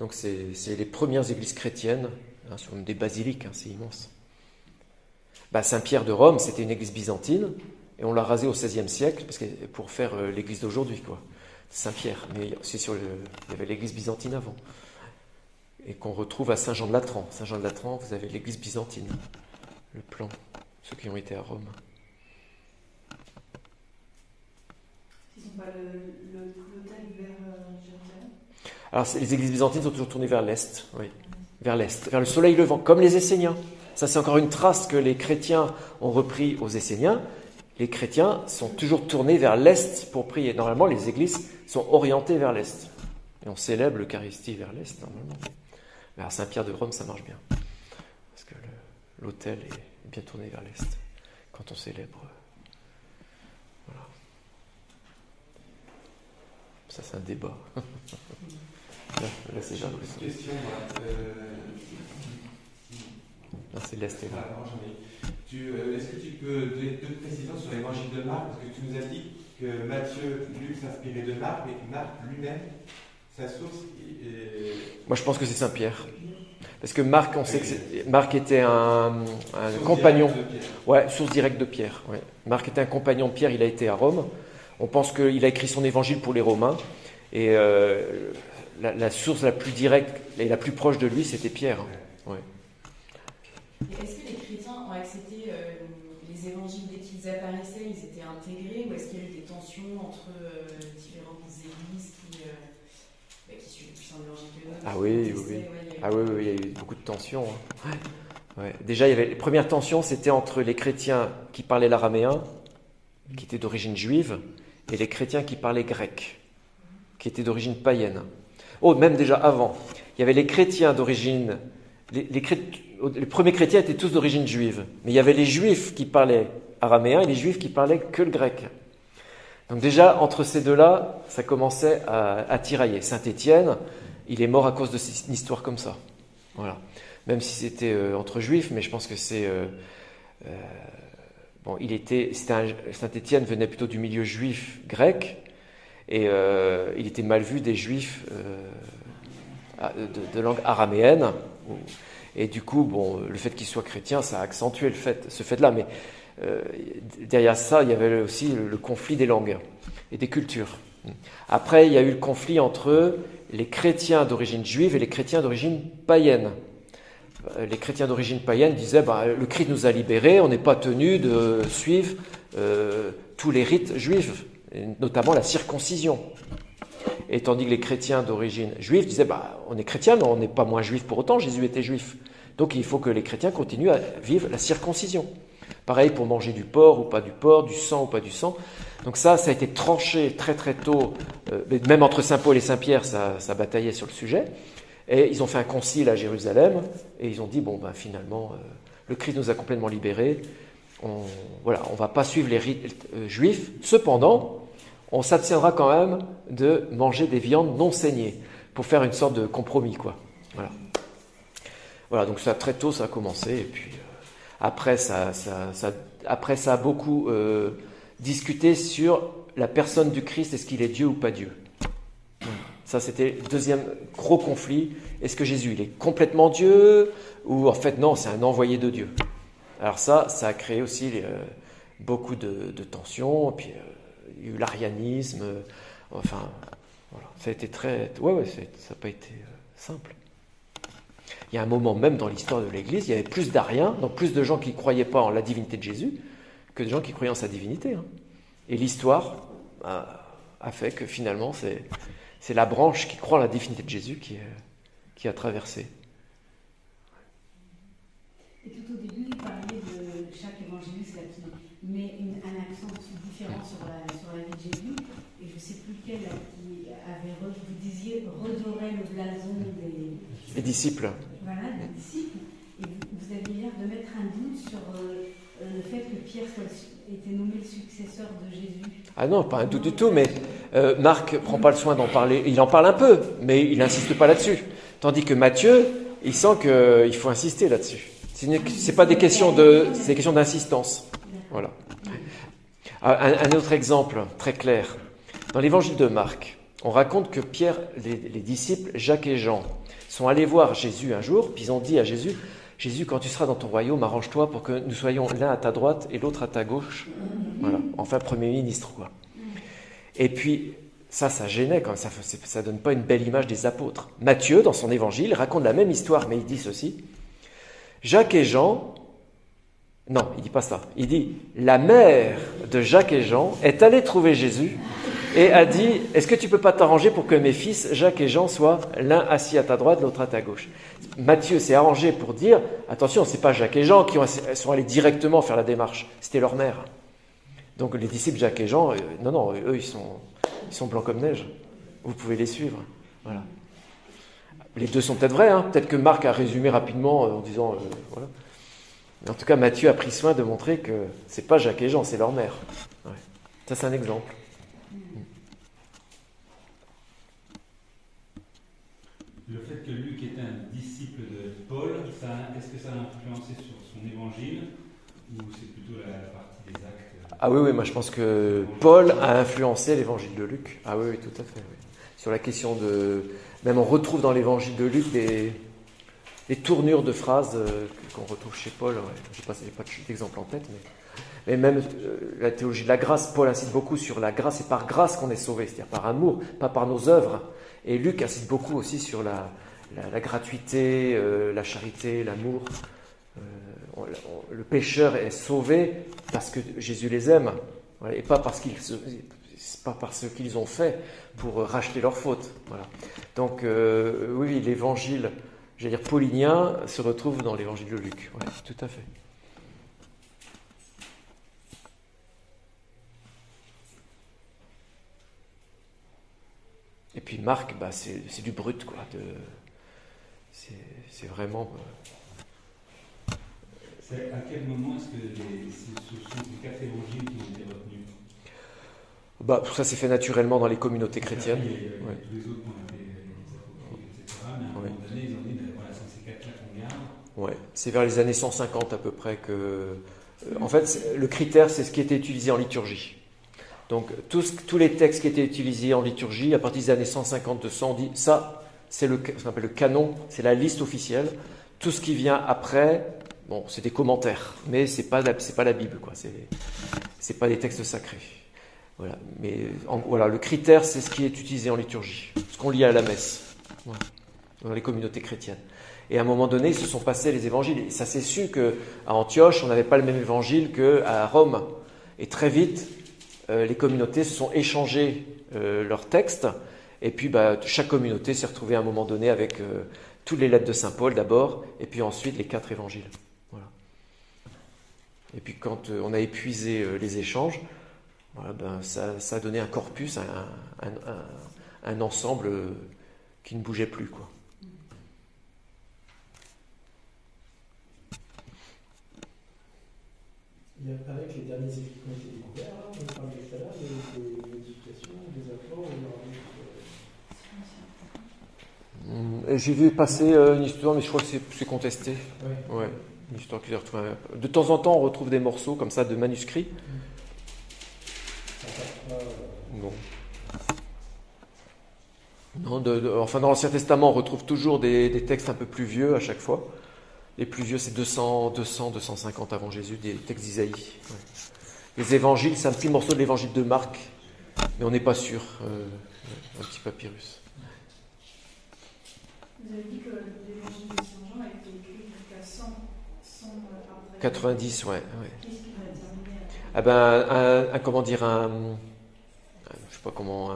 Donc c'est les premières églises chrétiennes, hein, sur des basiliques, hein, c'est immense. Bah, Saint-Pierre de Rome, c'était une église byzantine, et on l'a rasé au XVIe siècle parce que, pour faire euh, l'église d'aujourd'hui. quoi. Saint-Pierre, mais c'est sur le, il y avait l'église byzantine avant, et qu'on retrouve à Saint-Jean-de-Latran. Saint-Jean-de-Latran, vous avez l'église byzantine, le plan, ceux qui ont été à Rome. Ils pas vers euh, Alors, les églises byzantines sont toujours tournées vers l'est, oui, vers l'est, vers le soleil levant, comme les Esséniens. Ça, c'est encore une trace que les chrétiens ont repris aux Esséniens les chrétiens sont toujours tournés vers l'Est pour prier. Normalement, les églises sont orientées vers l'Est. Et on célèbre l'Eucharistie vers l'Est, normalement. Mais à Saint-Pierre de Rome, ça marche bien. Parce que l'autel est bien tourné vers l'Est quand on célèbre. Voilà. Ça, c'est un débat. là, c'est Question, euh, Là, c'est là. Euh, est-ce que tu peux donner deux précisions sur l'évangile de Marc Parce que tu nous as dit que Matthieu, Luc s'inspirait de Marc, mais que Marc lui-même, sa source. Est... Moi, je pense que c'est Saint-Pierre. Parce que Marc, on sait que Marc était un, compagnon. Ouais, source directe de Pierre. Ouais. Marc était un compagnon de Pierre, il a été à Rome. On pense qu'il a écrit son évangile pour les Romains. Et euh, la, source la plus directe et la plus proche de lui, c'était Pierre. Ouais. Est-ce que les chrétiens ont accepté euh, les évangiles dès qu'ils apparaissaient Ils étaient intégrés Ou est-ce qu'il y a eu des tensions entre euh, différentes églises qui, euh, bah, qui plus un évangile que l'autre Ah oui, oui, ah oui, oui, il y a eu beaucoup de tensions. Hein. Ouais. Déjà, il y avait les premières tensions, c'était entre les chrétiens qui parlaient l'araméen, qui étaient d'origine juive, et les chrétiens qui parlaient grec, qui étaient d'origine païenne. Oh, même déjà avant, il y avait les chrétiens d'origine les, premiers chrétiens étaient tous d'origine juive, mais il y avait les juifs qui parlaient araméen et les juifs qui parlaient que le grec. Donc déjà, entre ces deux-là, ça commençait à, tirailler. Saint Étienne, il est mort à cause de une histoire comme ça. Voilà. Même si c'était euh, entre juifs, mais je pense que c'est... Euh, euh, bon, il était... Saint Étienne venait plutôt du milieu juif grec, et il était mal vu des juifs de, de langue araméenne, et du coup, le fait qu'il soit chrétien, ça a accentué ce fait-là. Mais euh, derrière ça, il y avait aussi le, conflit des langues et des cultures. Après, il y a eu le conflit entre les chrétiens d'origine juive et les chrétiens d'origine païenne. Euh, les chrétiens d'origine païenne disaient bah, le Christ nous a libérés, on n'est pas tenu de suivre euh, tous les rites juifs, notamment la circoncision. Et tandis que les chrétiens d'origine juive disaient, bah, on est chrétien, mais on n'est pas moins juif pour autant, Jésus était juif. Donc il faut que les chrétiens continuent à vivre la circoncision. Pareil pour manger du porc ou pas du porc, du sang ou pas du sang. Donc ça, ça a été tranché très très tôt, euh, même entre Saint Paul et Saint Pierre, ça, bataillait sur le sujet. Et ils ont fait un concile à Jérusalem, et ils ont dit, bon, ben, finalement, euh, le Christ nous a complètement libérés, on voilà, on va pas suivre les rites euh, juifs. Cependant, on s'abstiendra quand même de manger des viandes non saignées pour faire une sorte de compromis, quoi. Voilà. Voilà, donc ça très tôt ça a commencé et puis euh, après ça, après ça a beaucoup euh, discuté sur la personne du Christ, est-ce qu'il est Dieu ou pas Dieu. Ça c'était le deuxième gros conflit. Est-ce que Jésus il est complètement Dieu ou en fait non, c'est un envoyé de Dieu. Alors ça, ça a créé aussi euh, beaucoup de, tensions. Puis il y a eu l'arianisme, euh, enfin, ça a été très. Ouais, ouais, ça n'a pas été euh, simple. Il y a un moment même dans l'histoire de l'Église, il y avait plus d'ariens, donc plus de gens qui ne croyaient pas en la divinité de Jésus, que de gens qui croyaient en sa divinité. Hein. Et l'histoire a, fait que finalement, c'est la branche qui croit en la divinité de Jésus qui, qui a traversé. Et tout au début, il parlait de chaque évangéliste, qui avait, vous disiez, redorer le blason des, Les disciples. voilà, des disciples. Et vous, vous aviez l'air de mettre un doute sur euh, euh, le fait que Pierre soit, était nommé le successeur de Jésus. Ah non, pas un doute du tout, mais euh, Marc prend pas le soin d'en parler. Il en parle un peu, mais il n'insiste pas là-dessus. Tandis que Matthieu, il sent qu'il faut insister là-dessus. Ce n'est pas des questions de, c'est des questions d'insistance. Voilà. Un, un autre exemple très clair. Dans l'évangile de Marc, on raconte que Pierre, les, les disciples, Jacques et Jean, sont allés voir Jésus un jour, puis ils ont dit à Jésus, Jésus, quand tu seras dans ton royaume, arrange-toi pour que nous soyons l'un à ta droite et l'autre à ta gauche. Voilà, enfin Premier ministre, quoi. Et puis, ça, ça gênait quand même, ça, ça donne pas une belle image des apôtres. Matthieu, dans son évangile, raconte la même histoire, mais il dit ceci. Jacques et Jean, non, il dit pas ça. Il dit, la mère de Jacques et Jean est allée trouver Jésus et a dit, est-ce que tu peux pas t'arranger pour que mes fils, Jacques et Jean, soient l'un assis à ta droite, l'autre à ta gauche? Matthieu s'est arrangé pour dire, attention, c'est pas Jacques et Jean qui ont- sont allés directement faire la démarche, c'était leur mère. Donc les disciples Jacques et Jean, euh, non, non, eux, ils sont, blancs comme neige. Vous pouvez les suivre. Voilà. Les deux sont peut-être vrais, hein. peut-être que Marc a résumé rapidement euh, en disant, euh, voilà. En tout cas, Matthieu a pris soin de montrer que c'est pas Jacques et Jean, c'est leur mère. Ça, c'est un exemple. Le fait que Luc était un disciple de Paul, est-ce que ça a influencé sur son évangile ou c'est plutôt la, partie des actes euh, Ah oui, oui, moi je pense que Paul a influencé l'évangile de Luc. Ah oui, oui, tout à fait. Sur la question de. Même on retrouve dans l'évangile de Luc des, tournures de phrases euh, qu'on retrouve chez Paul. Je n'ai pas, pas d'exemple en tête, mais. Mais même euh, la théologie de la grâce, Paul insiste beaucoup sur la grâce, c'est par grâce qu'on est sauvé, c'est-à-dire par amour, pas par nos œuvres. Et Luc insiste beaucoup aussi sur la, gratuité, euh, la charité, l'amour. Euh, le pécheur est sauvé parce que Jésus les aime, et pas parce qu'ils pas parce qu'ils ont fait pour racheter leurs fautes. Donc euh, oui, l'évangile, j'allais dire paulinien, se retrouve dans l'évangile de Luc. Tout à fait. Et puis Marc, bah, c'est du brut, quoi. C'est vraiment. euh, c'est- À quel moment est-ce que les- ce sont ces quatre évangiles qui ont été retenus Bah, ça s'est fait naturellement dans les communautés chrétiennes. Il y a Ouais. Tous les autres, on avait les apocryphes, etc. Mais à un Ouais. moment donné, ils ont dit ben, voilà, c'est ces quatre-là qu'on garde. Ouais, c'est vers les années 150 à peu près que. euh, en fait, le critère, c'est ce qui était utilisé en liturgie. Donc, tous, les textes qui étaient utilisés en liturgie, à partir des années 150-200, on dit ça, c'est le, ce qu'on appelle le canon, c'est la liste officielle. Tout ce qui vient après, bon, c'est des commentaires, mais c'est pas, pas la Bible, quoi. C'est, pas des textes sacrés. Voilà. Mais voilà, le critère, c'est ce qui est utilisé en liturgie, ce qu'on lit à la messe, dans les communautés chrétiennes. Et à un moment donné, ils se sont passés les évangiles. Et ça s'est su qu'à Antioche, on n'avait pas le même évangile qu'à Rome. Et très vite, les communautés se sont échangées euh, leurs textes. Et puis, bah, chaque communauté s'est retrouvée à un moment donné avec euh, toutes les lettres de Saint Paul d'abord, et puis ensuite les quatre évangiles. Voilà. Et puis, quand euh, on a épuisé euh, les échanges, ben, ça, ça a donné un corpus, un, un- ensemble euh, qui ne bougeait plus. Quoi. Il que les derniers écrits qui ont été découverts, là, on parlait tout à l'heure, des, des modifications, des apports, des- Hum, et J'ai vu passer euh, une histoire, mais je crois que c'est- contesté. Ouais. Ouais, une histoire retrouvée. De temps en temps, on retrouve des morceaux comme ça de manuscrits. Pas, euh, Non. Non, de- de- enfin, dans l'Ancien Testament, on retrouve toujours des, des textes un peu plus vieux à chaque fois. Les plus vieux, c'est 200, 200, 250 avant Jésus, des textes d'Isaïe. Ouais. Les évangiles, c'est un petit morceau de l'évangile de Marc, mais on n'est pas sûr. euh, un petit papyrus. Vous avez dit que l'évangile de Saint Jean a été écrit jusqu'à 100, 100 après. 90, ouais. ouais. Qu'est-ce qui va terminer Ah ben, un, un- comment dire, un, je sais pas comment,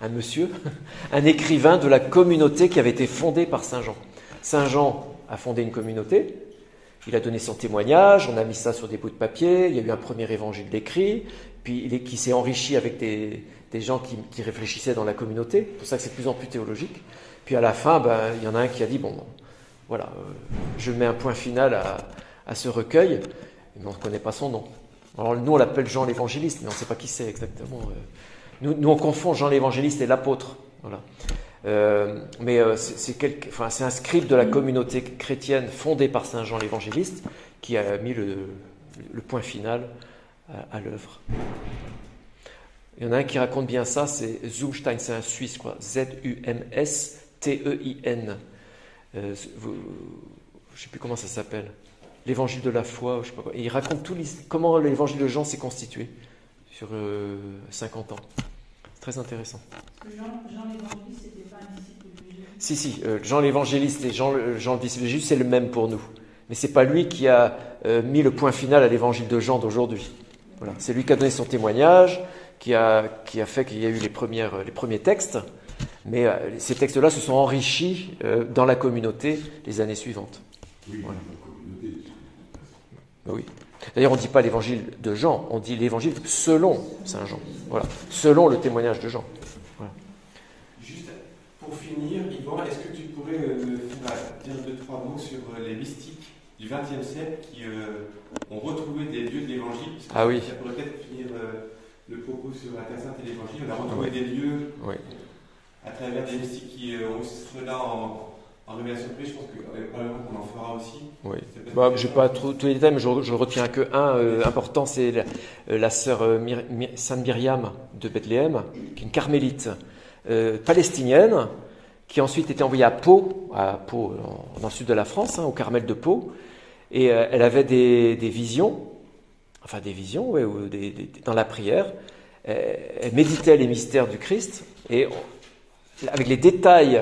un monsieur, un écrivain de la communauté qui avait été fondée par Saint Jean. Saint Jean a fondé une communauté, il a donné son témoignage, on a mis ça sur des bouts de papier, il y a eu un premier évangile d'écrit, puis il qui s'est enrichi avec des, gens qui, réfléchissaient dans la communauté. C'est pour ça que c'est de plus en plus théologique. Puis à la fin, ben, il y en a un qui a dit bon, voilà, euh, je mets un point final à, à ce recueil, mais on ne connaît pas son nom. Alors nous, on l'appelle Jean l'évangéliste, mais on ne sait pas qui c'est exactement. euh. Nous, nous, on confond Jean l'évangéliste et l'apôtre. Voilà. Euh, mais euh, c'est un scribe de la communauté chrétienne fondée par Saint Jean l'évangéliste qui a mis le, point final à, l'œuvre. Il y en a un qui raconte bien ça, c'est Zumstein, c'est un Suisse, quoi. Z-U-M-S-T-E-I-N. Euh, vous- je ne sais plus comment ça s'appelle. L'évangile de la foi, il raconte tout comment l'évangile de Jean s'est constitué sur euh, 50 ans. Très intéressant. Parce que Jean, Jean l'évangéliste, c'était pas un disciple de Jésus. Si, si, euh, Jean l'évangéliste et Jean, le- Jean le disciple de Jésus, c'est le même pour nous. Mais c'est pas lui qui a euh, mis le point final à l'évangile de Jean d'aujourd'hui. Voilà. C'est lui qui a donné son témoignage, qui a, qui a fait qu'il y a eu les, premières, les premiers textes. Mais euh, ces textes-là se sont enrichis euh, dans la communauté les années suivantes. Voilà. Ben oui. D'ailleurs, on ne dit pas l'évangile de Jean, on dit l'évangile selon Saint Jean. Voilà. Selon le témoignage de Jean. Juste pour finir, Yvan, est-ce que tu pourrais euh, me dire deux, trois mots sur euh, les mystiques du XXe siècle qui euh, ont retrouvé des lieux de l'évangile? Ah oui. Ça pourrait peut-être finir euh, le propos sur la Terre Sainte et l'évangile. On a retrouvé Oui. des lieux Oui. à travers des mystiques qui ont cela en, en révélation privée. Je pense que probablement qu'on en fera aussi. Oui. Bah, je n'ai pas trop- tous les détails, mais je, je retiens que un euh, important, c'est la, euh, la sœur euh, Myr- Sainte Myriam de Bethléem, qui est une carmélite euh, palestinienne, qui a ensuite été envoyée à Pau, à Pau en- dans le sud de la France, hein, au Carmel de Pau, et elle avait des, des visions, enfin des visions, ouais, ou des- des- dans la prière. Elle méditait les mystères du Christ, et avec les détails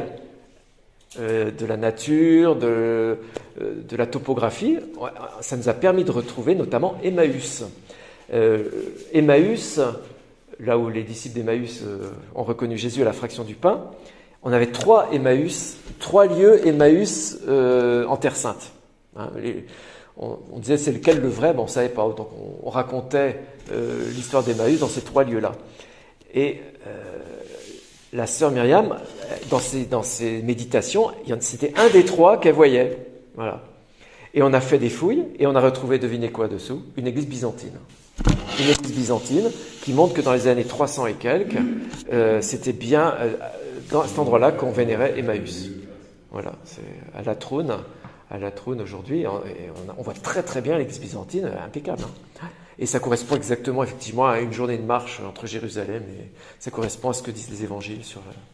euh, de la nature, de, euh, de la topographie, ça nous a permis de retrouver notamment Emmaüs. Euh, Emmaüs, là où les disciples d'Emmaüs ont reconnu Jésus à la fraction du pain, on avait trois Emmaüs, trois lieux Emmaüs en Terre Sainte. Hein, on, disait c'est lequel le vrai, ben, on ne savait pas. Donc on, on racontait l'histoire d'Emmaüs dans ces trois lieux-là. Et la sœur Myriam, dans ses, dans ses méditations, c'était un des trois qu'elle voyait. Voilà. Et on a fait des fouilles et on a retrouvé, devinez quoi dessous? Une église byzantine. Une église byzantine qui montre que dans les années 300 et quelques, euh, c'était bien euh, dans cet endroit-là qu'on vénérait Emmaüs. Voilà, c'est à la trône, à la trône aujourd'hui, et on, voit très très bien l'église byzantine, impeccable. hein. Et ça correspond exactement effectivement à une journée de marche entre Jérusalem et ça correspond à ce que disent les évangiles sur. euh.